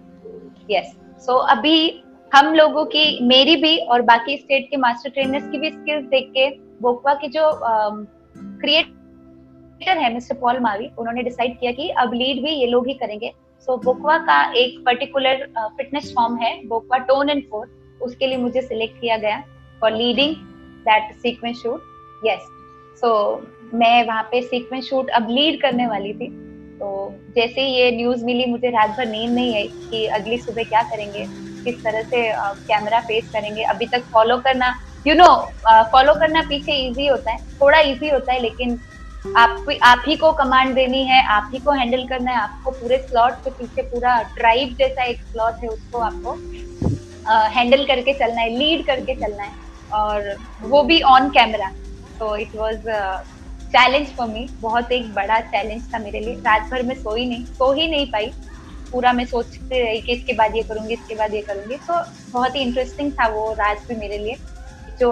Yes yes. सो so, अभी हम लोगों की मेरी भी और बाकी स्टेट के मास्टर ट्रेनर्स की भी स्किल्स देख के बोकवा के जो क्रिएटर है मिस्टर पॉल मावी उन्होंने डिसाइड किया कि अब लीड भी ये लोग ही करेंगे. सो so, बोकवा का एक पर्टिकुलर फिटनेस फॉर्म है बोकवा टोन एंड फोर उसके लिए मुझे सिलेक्ट किया गया for leading that sequence shoot yes so मैं वहाँ पे सीक्वेंस शूट अब लीड करने वाली थी। तो जैसे ही ये न्यूज़ मिली, मुझे रात भर नींद नहीं आई कि अगली सुबह क्या करेंगे, किस तरह से कैमरा फेस करेंगे। अभी तक फॉलो करना यू नो फॉलो करना पीछे इजी होता है, थोड़ा इजी होता है, लेकिन आप आप ही को कमांड देनी है, आप ही को हैंडल करना है, आपको पूरे स्लॉट के पीछे पूरा ड्राइव जैसा एक स्लॉट है, उसको आपको हैंडल करके चलना है लीड करके चलना है, और वो भी ऑन कैमरा तो it was challenge for me बहुत एक बड़ा चैलेंज था मेरे लिए. रात भर में सो ही नहीं, सो ही नहीं पाई. पूरा मैं सोचते रही कि इसके बाद ये करूँगी, इसके बाद ये करूँगी. तो बहुत ही इंटरेस्टिंग था वो रात भी मेरे लिए. जो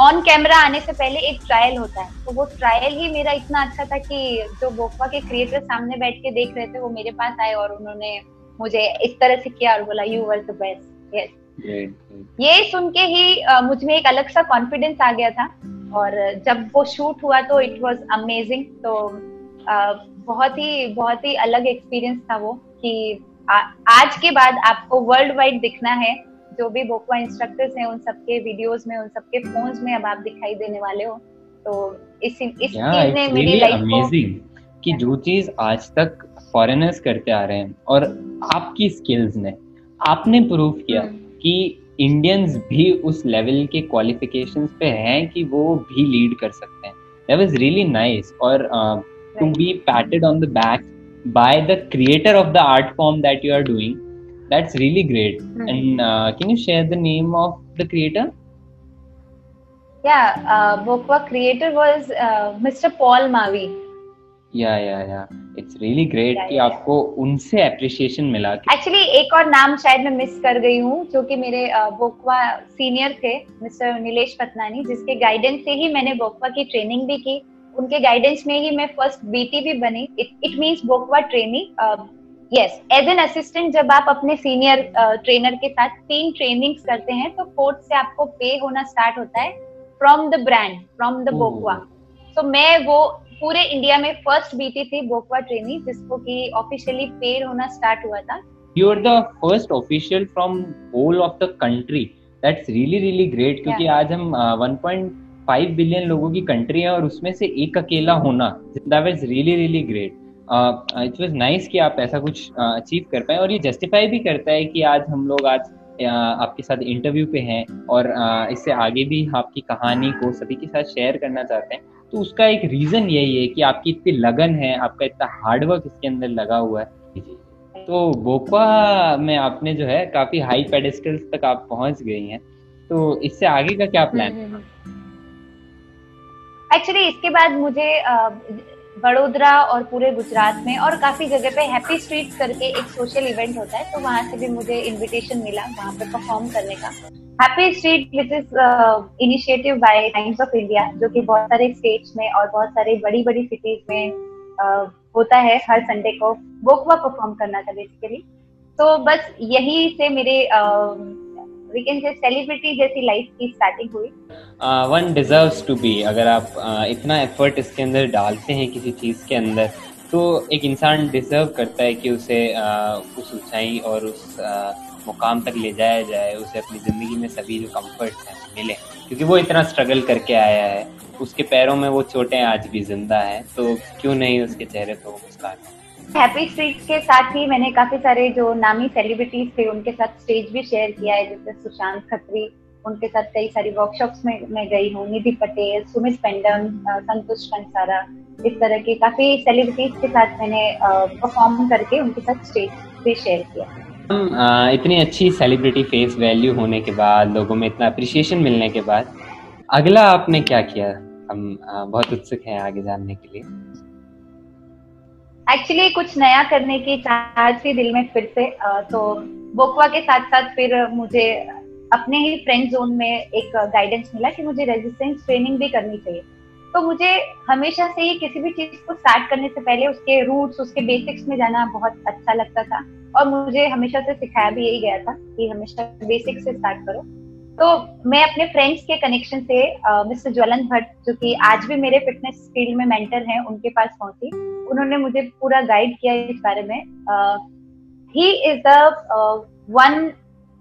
ऑन कैमरा आने से पहले एक ट्रायल होता है. तो वो ट्रायल ही मेरा इतना अच्छा था कि जो बोकवा के क्रिएटर सामने बैठ के देख रहे थे, वो मेरे पास आए और उन्होंने मुझे इस तरह से किया और बोला you were the best yes ये सुन के ही uh, मुझमें एक अलग सा कॉन्फिडेंस आ गया था और जब वो शूट हुआ तो इट वाज अमेजिंग तो बहुत ही बहुत ही अलग एक्सपीरियंस था वो कि आ, आज के बाद आपको वर्ल्ड वाइड दिखना है। जो भी बोकवा इंस्ट्रक्टर्स हैं उन सबके वीडियोस में उन सबके फोन्स में अब आप दिखाई देने वाले हो। तो इस इस चीज़ ने मेरी लाइफ को कि जो चीज़ आज तक फॉरेनर्स करते आ रहे हैं और आपकी स्किल्स ने। आपने प्रूव किया हम्म। कि इंडियंस भी उस लेवल के क्वालिफिकेशंस पे हैं कि वो भी लीड कर सकते हैं दैट वाज रियली नाइस और to be patted on the back by the creator of the art form that you are doing that's really great and can you share the name of the creator Yeah, uh, Bokwa creator was uh, Mr. Paul Mavi. या या या it's really great कि आपको उनसे appreciation मिला actually एक और नाम शायद मैं मिस कर गई हूँ जो कि मेरे बोकवा सीनियर थे मिस्टर नीलेश पतनानी जिसके गाइडेंस से ही मैंने बोकवा की ट्रेनिंग भी की। उनके गाइडेंस में ही मैं फ़र्स्ट बीटी भी बनी। It means Bokwa training yes as an assistant जब आप अपने सीनियर ट्रेनर के साथ तीन ट्रेनिंग्स करते हैं तो फोर्थ से आपको पे होना स्टार्ट होता है from the brand from the Bokwa तो मैं वो पूरे इंडिया में फ़र्स्ट बीती थी बोकवा ट्रेनिंग जिसको कि ऑफिशियली पेड होना स्टार्ट हुआ था। You are the first official from whole of the country that's really really great क्योंकि yeah. आज हम uh, 1.5 बिलियन लोगों की कंट्री है और उसमें से एक अकेला होना that was really really great it was nice कि आप ऐसा कुछ अचीव uh, कर पाए और ये जस्टिफाई भी करता है कि आज हम लोग आज uh, आपके साथ इंटरव्यू पे हैं और uh, इससे आगे भी आपकी कहानी को सभी के साथ शेयर करना चाहते हैं। तो उसका एक रीजन यही है कि आपकी इतनी लगन है, आपका इतना हार्डवर्क इसके अंदर लगा हुआ है। तो बोकवा में आपने जो है काफ़ी हाई पेडिस्टल्स तक आप पहुँच गई हैं। तो इससे आगे का क्या प्लान है एक्चुअली इसके बाद मुझे बड़ोदरा और पूरे गुजरात में और काफ़ी जगह पे हैप्पी स्ट्रीट करके एक सोशल इवेंट होता है तो वहाँ से भी मुझे इनविटेशन मिला, वहाँ पे परफॉर्म करने का। Happy Street which is initiative by Times of India जो कि बहुत सारे स्टेट्स में और बहुत सारे बड़ी बड़ी सिटीज़ में uh, होता है हर संडे को। बोकवा परफॉर्म करना था बेसिकली तो बस यही से मेरे वी कैन से सेलिब्रिटी जैसी लाइफ की स्टार्टिंग हुई। वन डिजर्व्स टू बी अगर आप uh, इतना एफर्ट इसके अंदर डालते हैं किसी चीज़ के अंदर तो एक इंसान डिजर्व करता है कि उसे uh, उस ऊंचाई और उस uh, मुकाम तक ले जाया जाए, उसे अपनी ज़िंदगी में सभी जो कंफर्ट हैं, मिले। क्योंकि वो इतना स्ट्रगल करके आया है। उसके पैरों में वो चोटें आज भी ज़िंदा है तो क्यों नहीं उसके चेहरे पर वो मुस्कान? हैप्पी स्ट्रीट के साथ ही मैंने काफ़ी सारे जो नामी सेलिब्रिटीज थे, उनके साथ स्टेज भी शेयर किया है। जैसे सुशांत खत्री, उनके साथ कई सारी वर्कशॉप्स में, मैं गई हूँ। निधि पटेल, सुमित पेंडम संतोष कंसारा, इस तरह के काफ़ी सेलिब्रिटीज के साथ मैंने परफॉर्म करके उनके साथ स्टेज भी शेयर किया। हम इतनी अच्छी सेलिब्रिटी फेस वैल्यू होने के बाद, लोगों में इतना अप्रिशिएशन मिलने के बाद, अगला आपने क्या किया? हम बहुत उत्सुक हैं आगे जानने के लिए। एक्चुअली कुछ नया करने की चाह थी दिल में फिर से तो बोकवा के साथ साथ फिर मुझे अपने ही फ्रेंड जोन में एक गाइडेंस मिला कि मुझे रेजिस्टेंस ट्रेनिंग भी करनी चाहिए। तो मुझे हमेशा से ही किसी भी चीज़ को स्टार्ट करने से पहले उसके रूट्स उसके बेसिक्स में जाना बहुत अच्छा लगता था। और मुझे हमेशा से सिखाया भी यही गया था कि हमेशा बेसिक से स्टार्ट करो। तो मैं अपने फ्रेंड्स के कनेक्शन से मिस्टर ज्वलन भट्ट, जो कि आज भी मेरे फिटनेस फ़ील्ड में मेंटर हैं, उनके पास पहुँची। उन्होंने मुझे पूरा गाइड किया इस बारे में। He is the one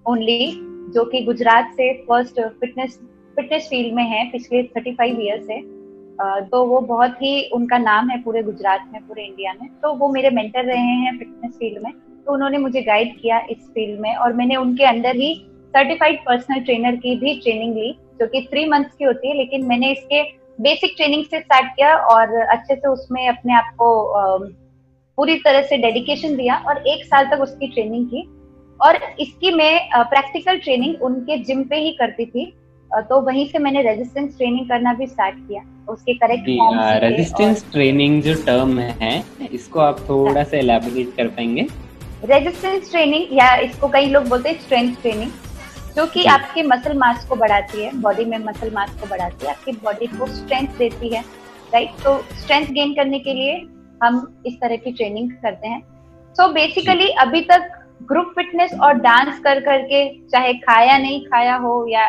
only जो कि गुजरात से फ़र्स्ट फिटनेस फिटनेस फ़ील्ड में है, पिछले थर्टी फाइव ईयर से। तो वो बहुत ही उनका नाम है पूरे गुजरात में, पूरे इंडिया में। तो वो मेरे मेंटर रहे हैं फिटनेस फ़ील्ड में। तो उन्होंने मुझे गाइड किया इस फ़ील्ड में और मैंने उनके अंदर ही सर्टिफाइड पर्सनल ट्रेनर की भी ट्रेनिंग ली, जो कि थ्री मंथ्स की होती है, लेकिन मैंने इसके बेसिक ट्रेनिंग से स्टार्ट किया और अच्छे से उसमें अपने आप को पूरी तरह से डेडिकेशन दिया और एक साल तक उसकी ट्रेनिंग की। और इसकी मैं प्रैक्टिकल ट्रेनिंग उनके जिम पे ही करती थी। तो वहीं से मैंने रेजिस्टेंस ट्रेनिंग करना भी स्टार्ट किया। उसके करेक्ट रेजिस्टेंस ट्रेनिंग जो टर्म है इसको आप थोड़ा सा एलैबोरेट कर पाएँगे? रेजिस्टेंस ट्रेनिंग या इसको कई लोग बोलते हैं स्ट्रेंथ ट्रेनिंग जो कि आपके मसल मास को बढ़ाती है बॉडी में मसल मास को बढ़ाती है आपकी बॉडी को स्ट्रेंथ देती है राइट तो स्ट्रेंथ गेन करने के लिए हम इस तरह की ट्रेनिंग करते हैं। सो so बेसिकली अभी तक ग्रुप फिटनेस और डांस कर करके, चाहे खाया नहीं खाया हो या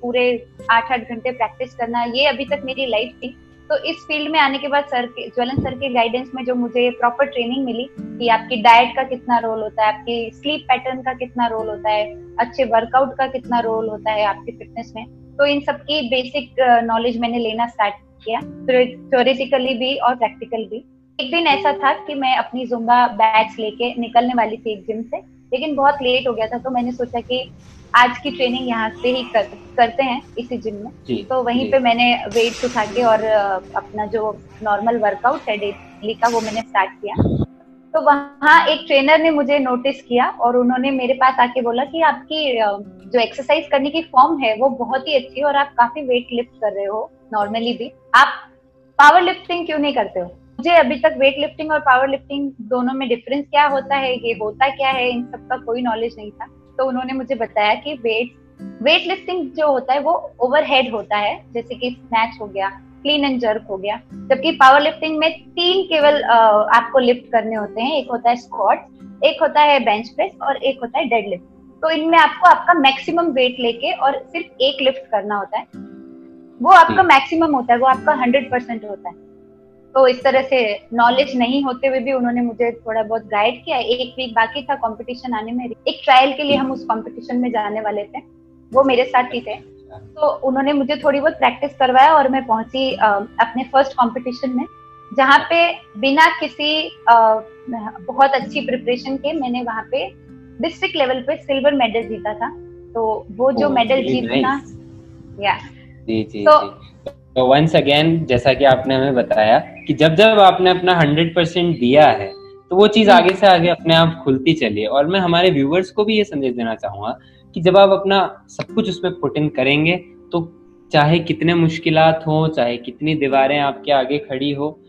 पूरे आठ आठ घंटे प्रैक्टिस करना, ये अभी तक मेरी लाइफ थी। तो इस फ़ील्ड में आने के बाद सर के, ज्वलन सर के गाइडेंस में जो मुझे प्रॉपर ट्रेनिंग मिली कि आपकी डाइट का कितना रोल होता है, आपकी स्लीप पैटर्न का कितना रोल होता है, अच्छे वर्कआउट का कितना रोल होता है आपकी फिटनेस में तो इन सबकी बेसिक नॉलेज मैंने लेना स्टार्ट किया थ्योरेटिकली भी और प्रैक्टिकल भी। एक दिन ऐसा था कि मैं अपनी जुम्बा बैच लेके निकलने वाली थी एक जिम से लेकिन बहुत लेट हो गया था तो मैंने सोचा कि आज की ट्रेनिंग यहाँ से ही कर, करते हैं इसी जिम में। जी, तो वहीं जी. पे मैंने वेट उठा के और अपना जो नॉर्मल वर्कआउट है डेली का वो मैंने स्टार्ट किया। तो वहाँ एक ट्रेनर ने मुझे नोटिस किया और उन्होंने मेरे पास आके बोला कि आपकी जो एक्सरसाइज करने की फॉर्म है वो बहुत ही अच्छी है और आप काफ़ी वेट लिफ्ट कर रहे हो नॉर्मली भी। आप पावर लिफ्टिंग क्यों नहीं करते हो? मुझे अभी तक वेट लिफ्टिंग और पावर लिफ्टिंग दोनों में डिफरेंस क्या होता है ये होता क्या है इन सब का कोई नॉलेज नहीं था। तो उन्होंने मुझे बताया कि वेट वेट लिफ्टिंग जो होता है वो ओवरहेड होता है जैसे कि स्नैच हो गया क्लीन एंड जर्क हो गया। जबकि पावर लिफ्टिंग में तीन केवल आपको लिफ्ट करने होते हैं एक होता है स्क्वाट एक होता है बेंच प्रेस और एक होता है डेड लिफ्ट तो इनमें आपको आपका मैक्सिमम वेट लेके और सिर्फ़ एक लिफ्ट करना होता है। वो आपका मैक्सिमम होता है वो आपका हंड्रेड परसेंट होता है। तो इस तरह से नॉलेज नहीं होते हुए भी उन्होंने मुझे थोड़ा बहुत गाइड किया। एक वीक बाकी था कंपटीशन आने में। एक ट्रायल के लिए हम उस कंपटीशन में जाने वाले थे। वो मेरे साथ ही थे। तो उन्होंने मुझे थोड़ी बहुत प्रैक्टिस करवाया और मैं पहुँची अपने फ़र्स्ट कंपटीशन में जहाँ पे बिना किसी बहुत अच्छी प्रिपरेशन के मैंने वहाँ पे डिस्ट्रिक्ट लेवल पे सिल्वर मेडल जीता था। तो वो जो मेडल जीतना या तो तो वंस अगेन जैसा कि आपने हमें बताया कि जब जब आपने अपना हंड्रेड परसेंट दिया है तो वो चीज़ आगे से आगे अपने आप खुलती चली है और मैं हमारे व्यूवर्स को भी ये संदेश देना चाहूँगा कि जब आप अपना सब कुछ उसमें पुट इन करेंगे तो चाहे कितने मुश्किल हो चाहे कितनी दीवारें आपके आगे खड़ी हो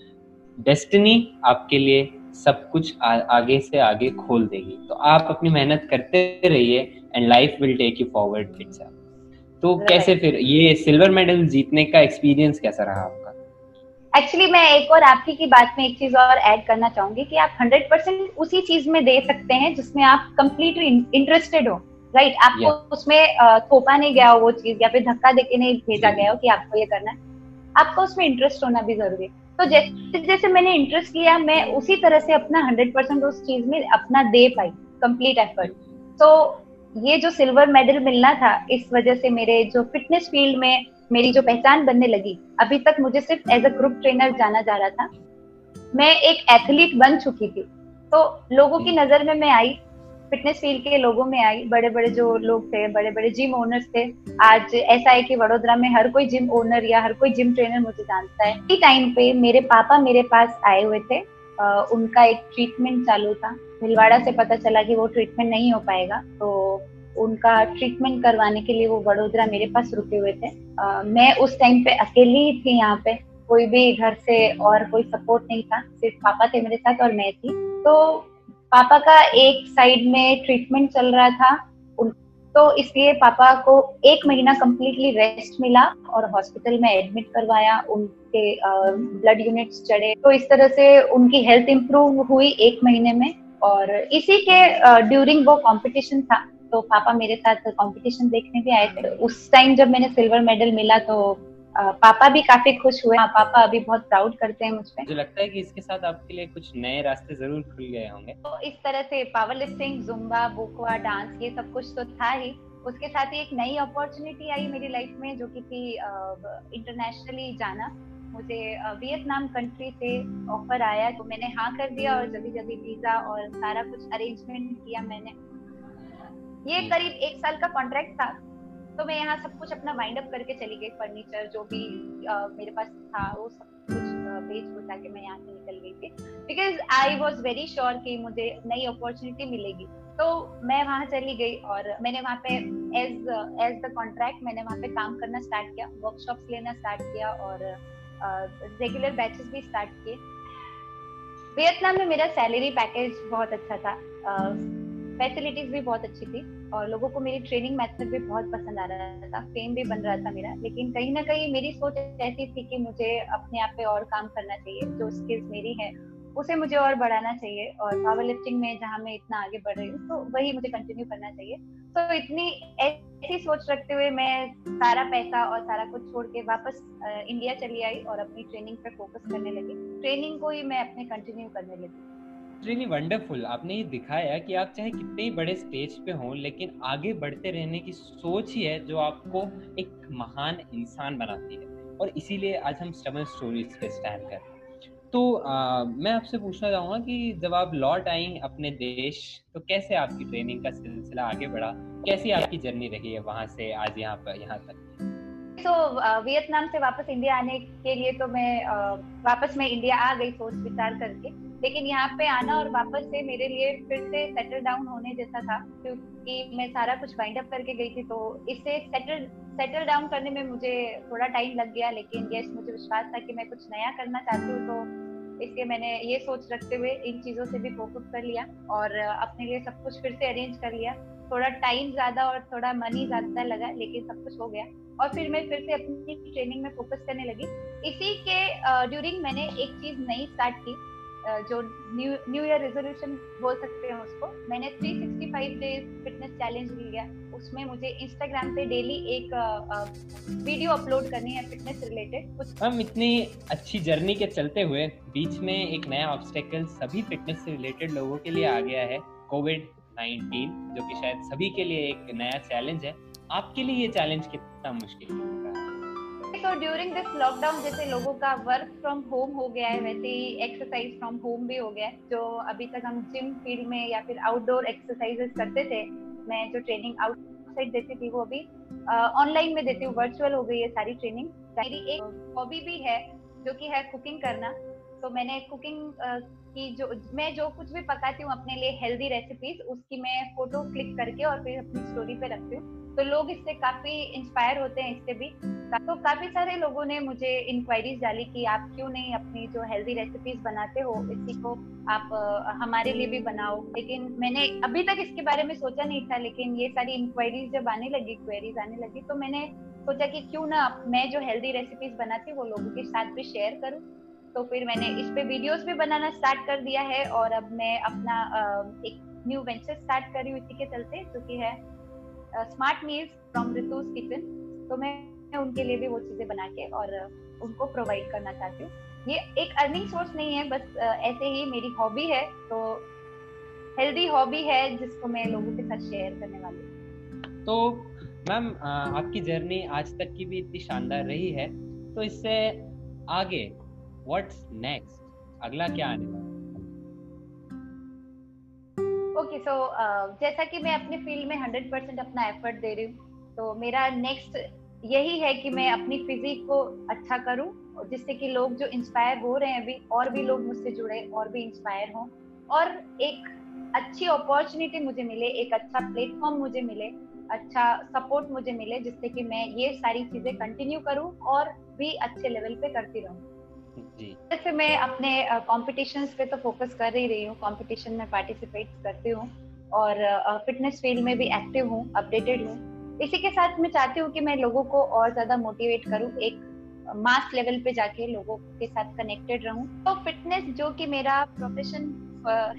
डेस्टिनी आपके लिए सब कुछ आ, आगे से आगे खोल देगी। तो आप अपनी मेहनत करते रहिए and life will take you forward it's तो कैसे फिर ये सिल्वर मेडल जीतने का एक्सपीरियंस कैसा रहा आपका? एक्चुअली मैं एक और आपकी की बात में एक चीज़ और ऐड करना चाहूँगी कि आप हंड्रेड परसेंट उसी चीज़ में दे सकते हैं जिसमें आप कम्प्लीटली इंटरेस्टेड हो राइट right? आपको yeah. उसमें थोपा नहीं गया हो वो चीज़ या फिर धक्का देके नहीं भेजा गया हो कि आपको ये करना है आपको उसमें इंटरेस्ट होना भी ज़रूरी है। तो जैसे जैसे मैंने इंटरेस्ट लिया मैं उसी तरह से अपना हंड्रेड परसेंट उस चीज़ में अपना दे पाई कंप्लीट एफर्ट तो ये जो सिल्वर मेडल मिलना था, इस वजह से मेरे जो फिटनेस फ़ील्ड में मेरी जो पहचान बनने लगी, अभी तक मुझे सिर्फ़ एज अ ग्रुप ट्रेनर जाना जा रहा था। मैं एक एथलीट बन चुकी थी। तो लोगों की नज़र में मैं आई फिटनेस फ़ील्ड के लोगों में आई बड़े बड़े जो लोग थे बड़े बड़े जिम ओनर्स थे। आज ऐसा है कि वडोदरा में हर कोई जिम ओनर या हर कोई जिम ट्रेनर मुझे जानता है। इसी टाइम पे मेरे पापा मेरे पास आए हुए थे। उनका एक ट्रीटमेंट चालू था। भिलवाड़ा से पता चला कि वो ट्रीटमेंट नहीं हो पाएगा तो उनका ट्रीटमेंट करवाने के लिए वो वडोदरा मेरे पास रुके हुए थे। आ, मैं उस टाइम पे अकेली ही थी यहाँ पे कोई भी घर से और कोई सपोर्ट नहीं था सिर्फ़ पापा थे मेरे साथ और मैं थी। तो पापा का एक साइड में ट्रीटमेंट चल रहा था तो इसलिए पापा को एक महीना कम्प्लीटली रेस्ट मिला और हॉस्पिटल में एडमिट करवाया, उनके ब्लड यूनिट्स चढ़े। तो इस तरह से उनकी हेल्थ इंप्रूव हुई एक महीने में और इसी के ड्यूरिंग वो कंपटीशन था। तो पापा मेरे साथ कंपटीशन देखने भी आए थे। उस टाइम जब मैंने सिल्वर मेडल मिला तो पापा भी काफ़ी खुश हुए। हाँ, पापा अभी बहुत प्राउड करते हैं मुझ पर मुझे लगता है कि इसके साथ आपके लिए कुछ नए रास्ते ज़रूर खुल गए होंगे। तो इस तरह से पावर लिफ्टिंग जुम्बा बुकवा डांस ये सब कुछ तो था ही। उसके साथ ही एक नई अपॉर्चुनिटी आई मेरी लाइफ में जो कि थी इंटरनेशनली जाना। मुझे वियतनाम कंट्री से ऑफ़र आया तो मैंने हाँ कर दिया और जल्दी जल्दी वीज़ा और सारा कुछ अरेंजमेंट किया मैंने। ये। करीब एक साल का कॉन्ट्रैक्ट था। तो मैं यहाँ सब कुछ अपना वाइंड अप करके चली गई फर्नीचर जो भी uh, मेरे पास था वो सब कुछ बेच बुझा के मैं यहाँ से निकल गई थी। Because I was very sure कि मुझे नई अपॉर्चुनिटी मिलेगी। तो मैं वहाँ चली गई और मैंने वहाँ पे एज एज द कॉन्ट्रैक्ट मैंने वहाँ पे काम करना स्टार्ट किया वर्कशॉप्स लेना स्टार्ट किया और रेगुलर uh, बैचेस भी स्टार्ट किए। वियतनाम में मेरा सैलरी पैकेज बहुत अच्छा था। फैसिलिटीज़ भी बहुत अच्छी थी और लोगों को मेरी ट्रेनिंग मेथड भी बहुत पसंद आ रहा था फेम भी बन रहा था मेरा, लेकिन कहीं ना कहीं मेरी सोच ऐसी थी कि मुझे अपने आप पे और काम करना चाहिए, जो स्किल्स मेरी है, उसे मुझे और बढ़ाना चाहिए और पावर लिफ्टिंग में जहाँ मैं इतना आगे बढ़ रही हूँ तो वही मुझे कंटिन्यू करना चाहिए। तो इतनी ऐसी सोच रखते हुए मैं सारा पैसा और सारा कुछ छोड़ के वापस इंडिया चली आई और अपनी ट्रेनिंग पे फोकस करने लगी। ट्रेनिंग को ही मैं अपने कंटिन्यू करने लगी। रियली वंडरफुल आपने ये दिखाया कि आप चाहे कितने ही बड़े स्टेज पे हों लेकिन आगे बढ़ते रहने की सोच ही है जो आपको एक महान इंसान बनाती है। और इसीलिए आज हम स्टबन स्टोरीज पे स्टैंड कर तो आ, मैं आपसे पूछना चाहूँगा कि जब आप लौट आई अपने देश तो कैसे आपकी ट्रेनिंग का सिलसिला आगे बढ़ा? कैसी आपकी जर्नी रही है वहाँ से आज यहाँ पर यहाँ तक? तो वियतनाम से वापस इंडिया आने के लिए तो मैं वापस मैं इंडिया आ गई सोच विचार करके। लेकिन यहाँ पे आना और वापस से मेरे लिए फिर से सेटल डाउन होने जैसा था, क्योंकि मैं सारा कुछ वाइंड अप करके गई थी तो इससे सेटल सेटल डाउन करने में मुझे थोड़ा टाइम लग गया, लेकिन यस मुझे विश्वास था कि मैं कुछ नया करना चाहती हूँ तो इसलिए मैंने ये सोच रखते हुए इन चीज़ों से भी फोकस कर लिया और अपने लिए सब कुछ फिर से अरेंज कर लिया। थोड़ा टाइम ज़्यादा और थोड़ा मनी ज़्यादा लगा, लेकिन सब कुछ हो गया। और फिर मैं फिर से अपनी ट्रेनिंग में फोकस करने लगी। इसी के ड्यूरिंग मैंने एक चीज़ नई स्टार्ट की जो न्यू न्यू ईयर रेजोल्यूशन बोल सकते हैं उसको। मैंने 365 डेज़ फिटनेस चैलेंज लिया उसमें मुझे इंस्टाग्राम पे डेली एक वीडियो अपलोड करनी है फिटनेस रिलेटेड हम इतनी अच्छी जर्नी के चलते हुए बीच में एक नया ऑब्स्टेकल सभी फिटनेस से रिलेटेड लोगों के लिए आ गया है कोविड 19 जो कि शायद सभी के लिए एक नया चैलेंज है। आपके लिए ये चैलेंज कितना मुश्किल है? तो ड्यूरिंग दिस लॉकडाउन जैसे लोगों का वर्क फ्रॉम होम हो गया है, वैसे ही एक्सरसाइज फ्रॉम होम भी हो गया है, जो अभी तक हम जिम फ़ील्ड में या फिर आउटडोर एक्सरसाइजेस करते थे, मैं जो ट्रेनिंग आउटसाइड देती थी वो अभी ऑनलाइन में देती हूँ वर्चुअल हो गई है सारी ट्रेनिंग मेरी एक हॉबी भी है, जो कि है कुकिंग करना। तो मैंने कुकिंग की जो, मैं जो कुछ भी पकाती हूँ अपने लिए हेल्दी रेसिपीज़ उसकी मैं फ़ोटो क्लिक करके और फिर अपनी स्टोरी पे रखती हूँ। तो लोग इससे काफ़ी इंस्पायर होते हैं इससे भी। तो काफ़ी सारे लोगों ने मुझे इंक्वायरीज डाली कि आप क्यों नहीं अपनी जो हेल्दी रेसिपीज़ बनाते हो, इसी को आप हमारे लिए भी बनाओ। लेकिन मैंने अभी तक इसके बारे में सोचा नहीं था, लेकिन ये सारी इंक्वायरीज जब आने लगी क्वेरीज आने लगी तो मैंने सोचा कि क्यों ना मैं जो हेल्दी रेसिपीज़ बनाती हूँ, वो लोगों के साथ भी शेयर करूँ। तो फिर मैंने इस पे वीडियोस भी बनाना स्टार्ट कर दिया है और अब मैं अपना एक न्यू वेंचर स्टार्ट कर रही हूँ इसी के चलते, जो कि है smart meals from Ritu's kitchen तो मैं उनके लिए भी वो चीज़ें बना के और उनको प्रोवाइड करना चाहती हूँ। ये एक अर्निंग सोर्स नहीं है, बस ऐसे ही मेरी हॉबी है तो हेल्दी हॉबी है, जिसको मैं लोगों के साथ शेयर करने वाली हूँ। तो मैम आपकी जर्नी आज तक की भी इतनी शानदार रही है तो इससे आगे व्हाट्स नेक्स्ट अगला क्या आने वाला ओके सो जैसा कि मैं अपने फ़ील्ड में हंड्रेड परसेंट अपना एफर्ट दे रही हूँ तो मेरा नेक्स्ट यही है कि मैं अपनी फिजिक को अच्छा करूँ जिससे कि लोग जो इंस्पायर हो रहे हैं अभी, और भी लोग मुझसे जुड़े, और भी इंस्पायर हों, और एक अच्छी अपॉर्चुनिटी मुझे मिले, एक अच्छा प्लेटफॉर्म मुझे मिले अच्छा सपोर्ट मुझे मिले, जिससे कि मैं ये सारी चीज़ें कंटिन्यू करूँ, और भी अच्छे लेवल पे करती रहूँ। जैसे मैं अपने कॉम्पिटिशन पे तो फोकस कर ही रही हूँ कॉम्पिटिशन में पार्टिसिपेट करती हूँ और फिटनेस फ़ील्ड में भी एक्टिव हूँ अपडेटेड हूँ। इसी के साथ मैं चाहती हूँ कि मैं लोगों को और ज़्यादा मोटिवेट करूँ, एक मास लेवल पे जाके लोगों के साथ कनेक्टेड रहूँ। तो फिटनेस जो कि मेरा प्रोफेशन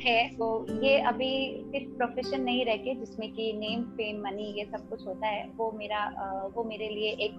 है तो ये अभी सिर्फ़ प्रोफेशन नहीं रह के जिसमें कि नेम फेम मनी ये सब कुछ होता है, वो मेरा वो मेरे लिए एक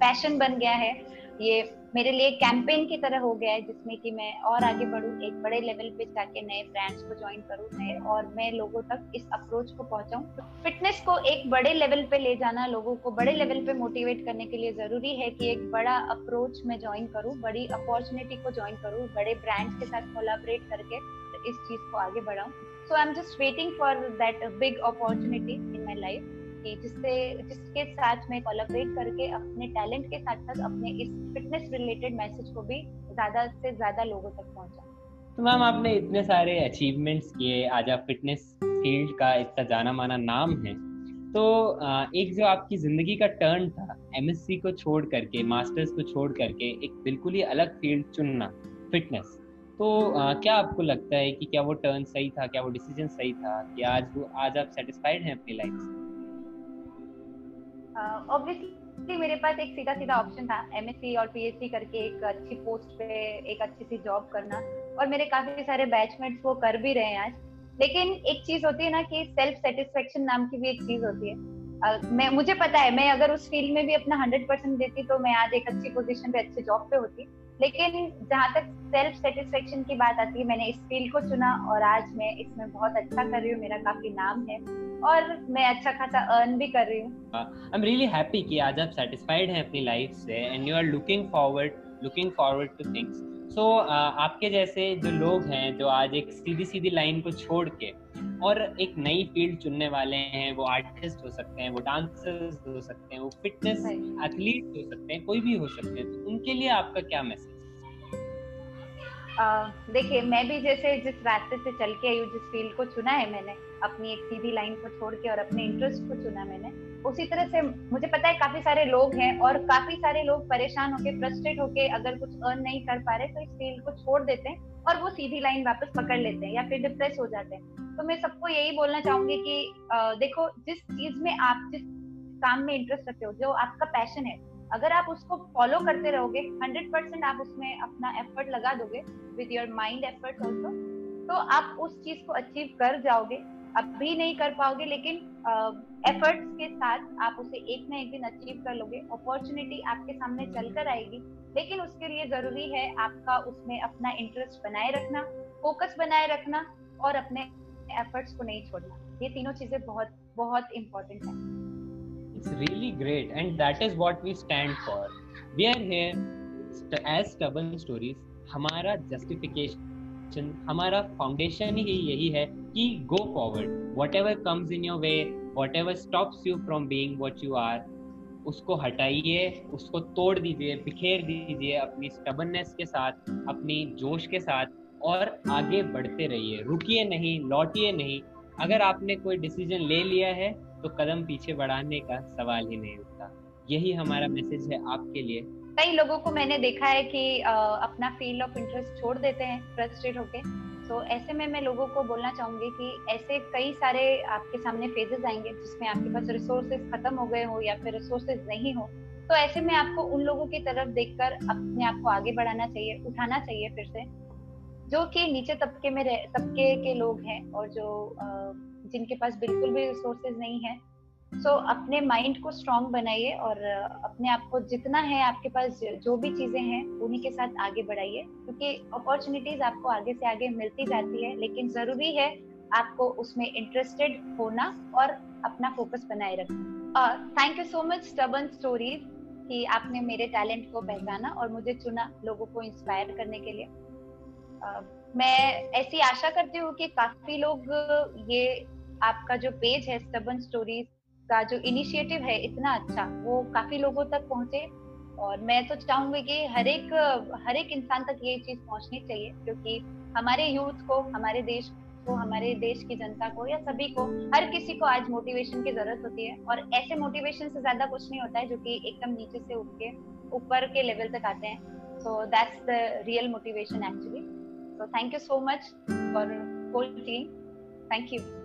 पैशन बन गया है। ये मेरे लिए कैंपेन की तरह हो गया है, जिसमें कि मैं और आगे बढ़ूँ, एक बड़े लेवल पे जाके नए ब्रांड्स को ज्वाइन करूँ, नए और मैं लोगों तक इस अप्रोच को पहुँचाऊँ। फिटनेस को एक बड़े लेवल पे ले जाना, लोगों को बड़े लेवल पे मोटिवेट करने के लिए ज़रूरी है कि एक बड़ा अप्रोच मैं ज्वाइन करूँ, बड़ी अपॉर्चुनिटी को ज्वाइन करूँ, बड़े ब्रांड्स के साथ कोलाबरेट करके। इस चीज़ को आगे बढ़ाऊं। So I am just waiting for that big opportunity in my life कि जिससे, जिसके साथ मैं कोलाबरेट करके अपने टैलेंट के साथ साथ अपने इस फिटनेस रिलेटेड मैसेज को भी ज़्यादा से ज़्यादा लोगों तक पहुँचा तो मैम, आपने इतने सारे अचीवमेंट्स किए, आज आप फिटनेस फ़ील्ड का इतना जाना माना नाम है। तो एक जो आपकी ज़िंदगी का टर्न था एमएससी को छोड़ करके मास्टर्स को छोड़ करके, एक बिल्कुल ही अलग फ़ील्ड चुनना फिटनेस तो आ, क्या आपको लगता है कि क्या वो टर्न सही था क्या वो डिसीज़न सही था? कि आज वो आज आप सेटिस्फाइड हैं अपनी लाइफ से? ऑब्वियसली मेरे पास एक सीधा सीधा ऑप्शन था एमएससी और पीएचडी करके एक अच्छी पोस्ट पे एक अच्छी सी जॉब करना। और मेरे काफ़ी सारे बैचमेट्स वो कर भी रहे हैं आज। लेकिन एक चीज़ होती है ना कि सेल्फ सेटिस्फेक्शन नाम की भी एक चीज़ होती है। uh, मैं मुझे पता है मैं अगर उस फ़ील्ड में भी अपना हंड्रेड परसेंट देती तो मैं आज एक अच्छी पोजीशन पे अच्छे जॉब पे होती। लेकिन जहाँ तक सेल्फ सेटिस्फेक्शन की बात आती है, मैंने इस फ़ील्ड को चुना और आज मैं इसमें बहुत अच्छा कर रही हूँ, मेरा काफ़ी नाम है और मैं अच्छा खासा अर्न भी कर रही हूँ। आई एम रियली हैप्पी कि आज आप सेटिस्फाइड हैं अपनी लाइफ से and you are looking forward looking forward to things so आपके जैसे जो लोग हैं, जो आज एक सीधी सीधी लाइन को छोड़ के और एक नई फ़ील्ड चुनने वाले हैं वो आर्टिस्ट हो सकते हैं वो डांसर्स हो सकते हैं वो फिटनेस एथलीट हो सकते हैं कोई भी हो सकते हैं तो उनके लिए आपका क्या मैसेज देखिए, मैं भी जैसे जिस रास्ते से चल के आई हूँ, जिस फ़ील्ड को चुना है मैंने, अपनी एक सीधी लाइन को छोड़ के और अपने इंटरेस्ट को चुना मैंने, उसी तरह से मुझे पता है काफ़ी सारे लोग हैं और काफ़ी सारे लोग परेशान होके फ्रस्ट्रेट होके अगर कुछ अर्न नहीं कर पा रहे तो इस फ़ील्ड को छोड़ देते हैं और वो सीधी लाइन वापस पकड़ लेते हैं या फिर डिप्रेस हो जाते हैं। तो मैं सबको यही बोलना चाहूँगी कि देखो, जिस चीज़ में आप, जिस काम में इंटरेस्ट रखते हो, जो आपका पैशन है अगर आप उसको फॉलो करते रहोगे हंड्रेड परसेंट आप उसमें अपना एफर्ट लगा दोगे with your mind effort also तो आप उस चीज़ को अचीव कर जाओगे। अब भी नहीं कर पाओगे, लेकिन एफर्ट्स के साथ आप उसे एक ना एक दिन अचीव कर लोगे। अपॉर्चुनिटी आपके सामने चलकर आएगी, लेकिन उसके लिए ज़रूरी है आपका उसमें अपना इंटरेस्ट बनाए रखना फोकस बनाए रखना, और अपने एफर्ट्स को नहीं छोड़ना। ये तीनों चीज़ें बहुत बहुत इंपॉर्टेंट है। It's really great, and that is what we stand for. We are here as stubborn stories. हमारा justification हमारा फाउंडेशन ही यही है कि go forward whatever comes in your way whatever stops you from being what you are उसको हटाइए उसको तोड़ दीजिए बिखेर दीजिए अपनी स्टबननेस के साथ अपनी जोश के साथ और आगे बढ़ते रहिए रुकिए नहीं लौटिए नहीं अगर आपने कोई डिसीज़न ले लिया है तो कदम पीछे बढ़ाने का सवाल ही नहीं उठता। यही हमारा मैसेज है आपके लिए। कई लोगों को मैंने देखा है कि आ, अपना फ़ील्ड ऑफ़ इंटरेस्ट छोड़ देते हैं फ्रस्ट्रेट होके। तो ऐसे में मैं लोगों को बोलना चाहूँगी कि ऐसे कई सारे आपके सामने फेजेस आएँगे जिसमें आपके पास रिसोर्सेज खत्म हो गए हो या फिर रिसोर्सेज नहीं हो। तो ऐसे में आपको उन लोगों की तरफ़ देखकर अपने आप को आगे बढ़ाना चाहिए उठाना चाहिए फिर से। जो कि नीचे तबके में रह तबके के लोग हैं और जो जिनके पास बिल्कुल भी रिसोर्सेज नहीं है। सो so, अपने माइंड को स्ट्रांग बनाइए और अपने आप को जितना है आपके पास जो भी चीज़ें हैं उन्हीं के साथ आगे बढ़ाइए। क्योंकि अपॉर्चुनिटीज़ आपको आगे से आगे मिलती जाती है लेकिन ज़रूरी है आपको उसमें इंटरेस्टेड होना और अपना फोकस बनाए रखना। Thank you so much stubborn stories कि आपने मेरे टैलेंट को पहचाना और मुझे चुना लोगों को इंस्पायर करने के लिए। मैं ऐसी आशा करती हूँ कि काफ़ी लोग ये आपका जो पेज है स्टबन स्टोरीज का जो इनिशिएटिव है, इतना अच्छा वो काफ़ी लोगों तक पहुँचे। और मैं तो चाहूँगी कि हर एक हर एक इंसान तक ये चीज़ पहुंचनी चाहिए, क्योंकि हमारे यूथ को, हमारे देश को, हमारे देश की जनता को या सभी को, हर किसी को आज मोटिवेशन की ज़रूरत होती है। और ऐसे मोटिवेशन से ज़्यादा कुछ नहीं होता है, जो कि एकदम नीचे से उठ के ऊपर के लेवल तक आते हैं। So that's the real motivation actually So thank you so much for whole team. Thank you.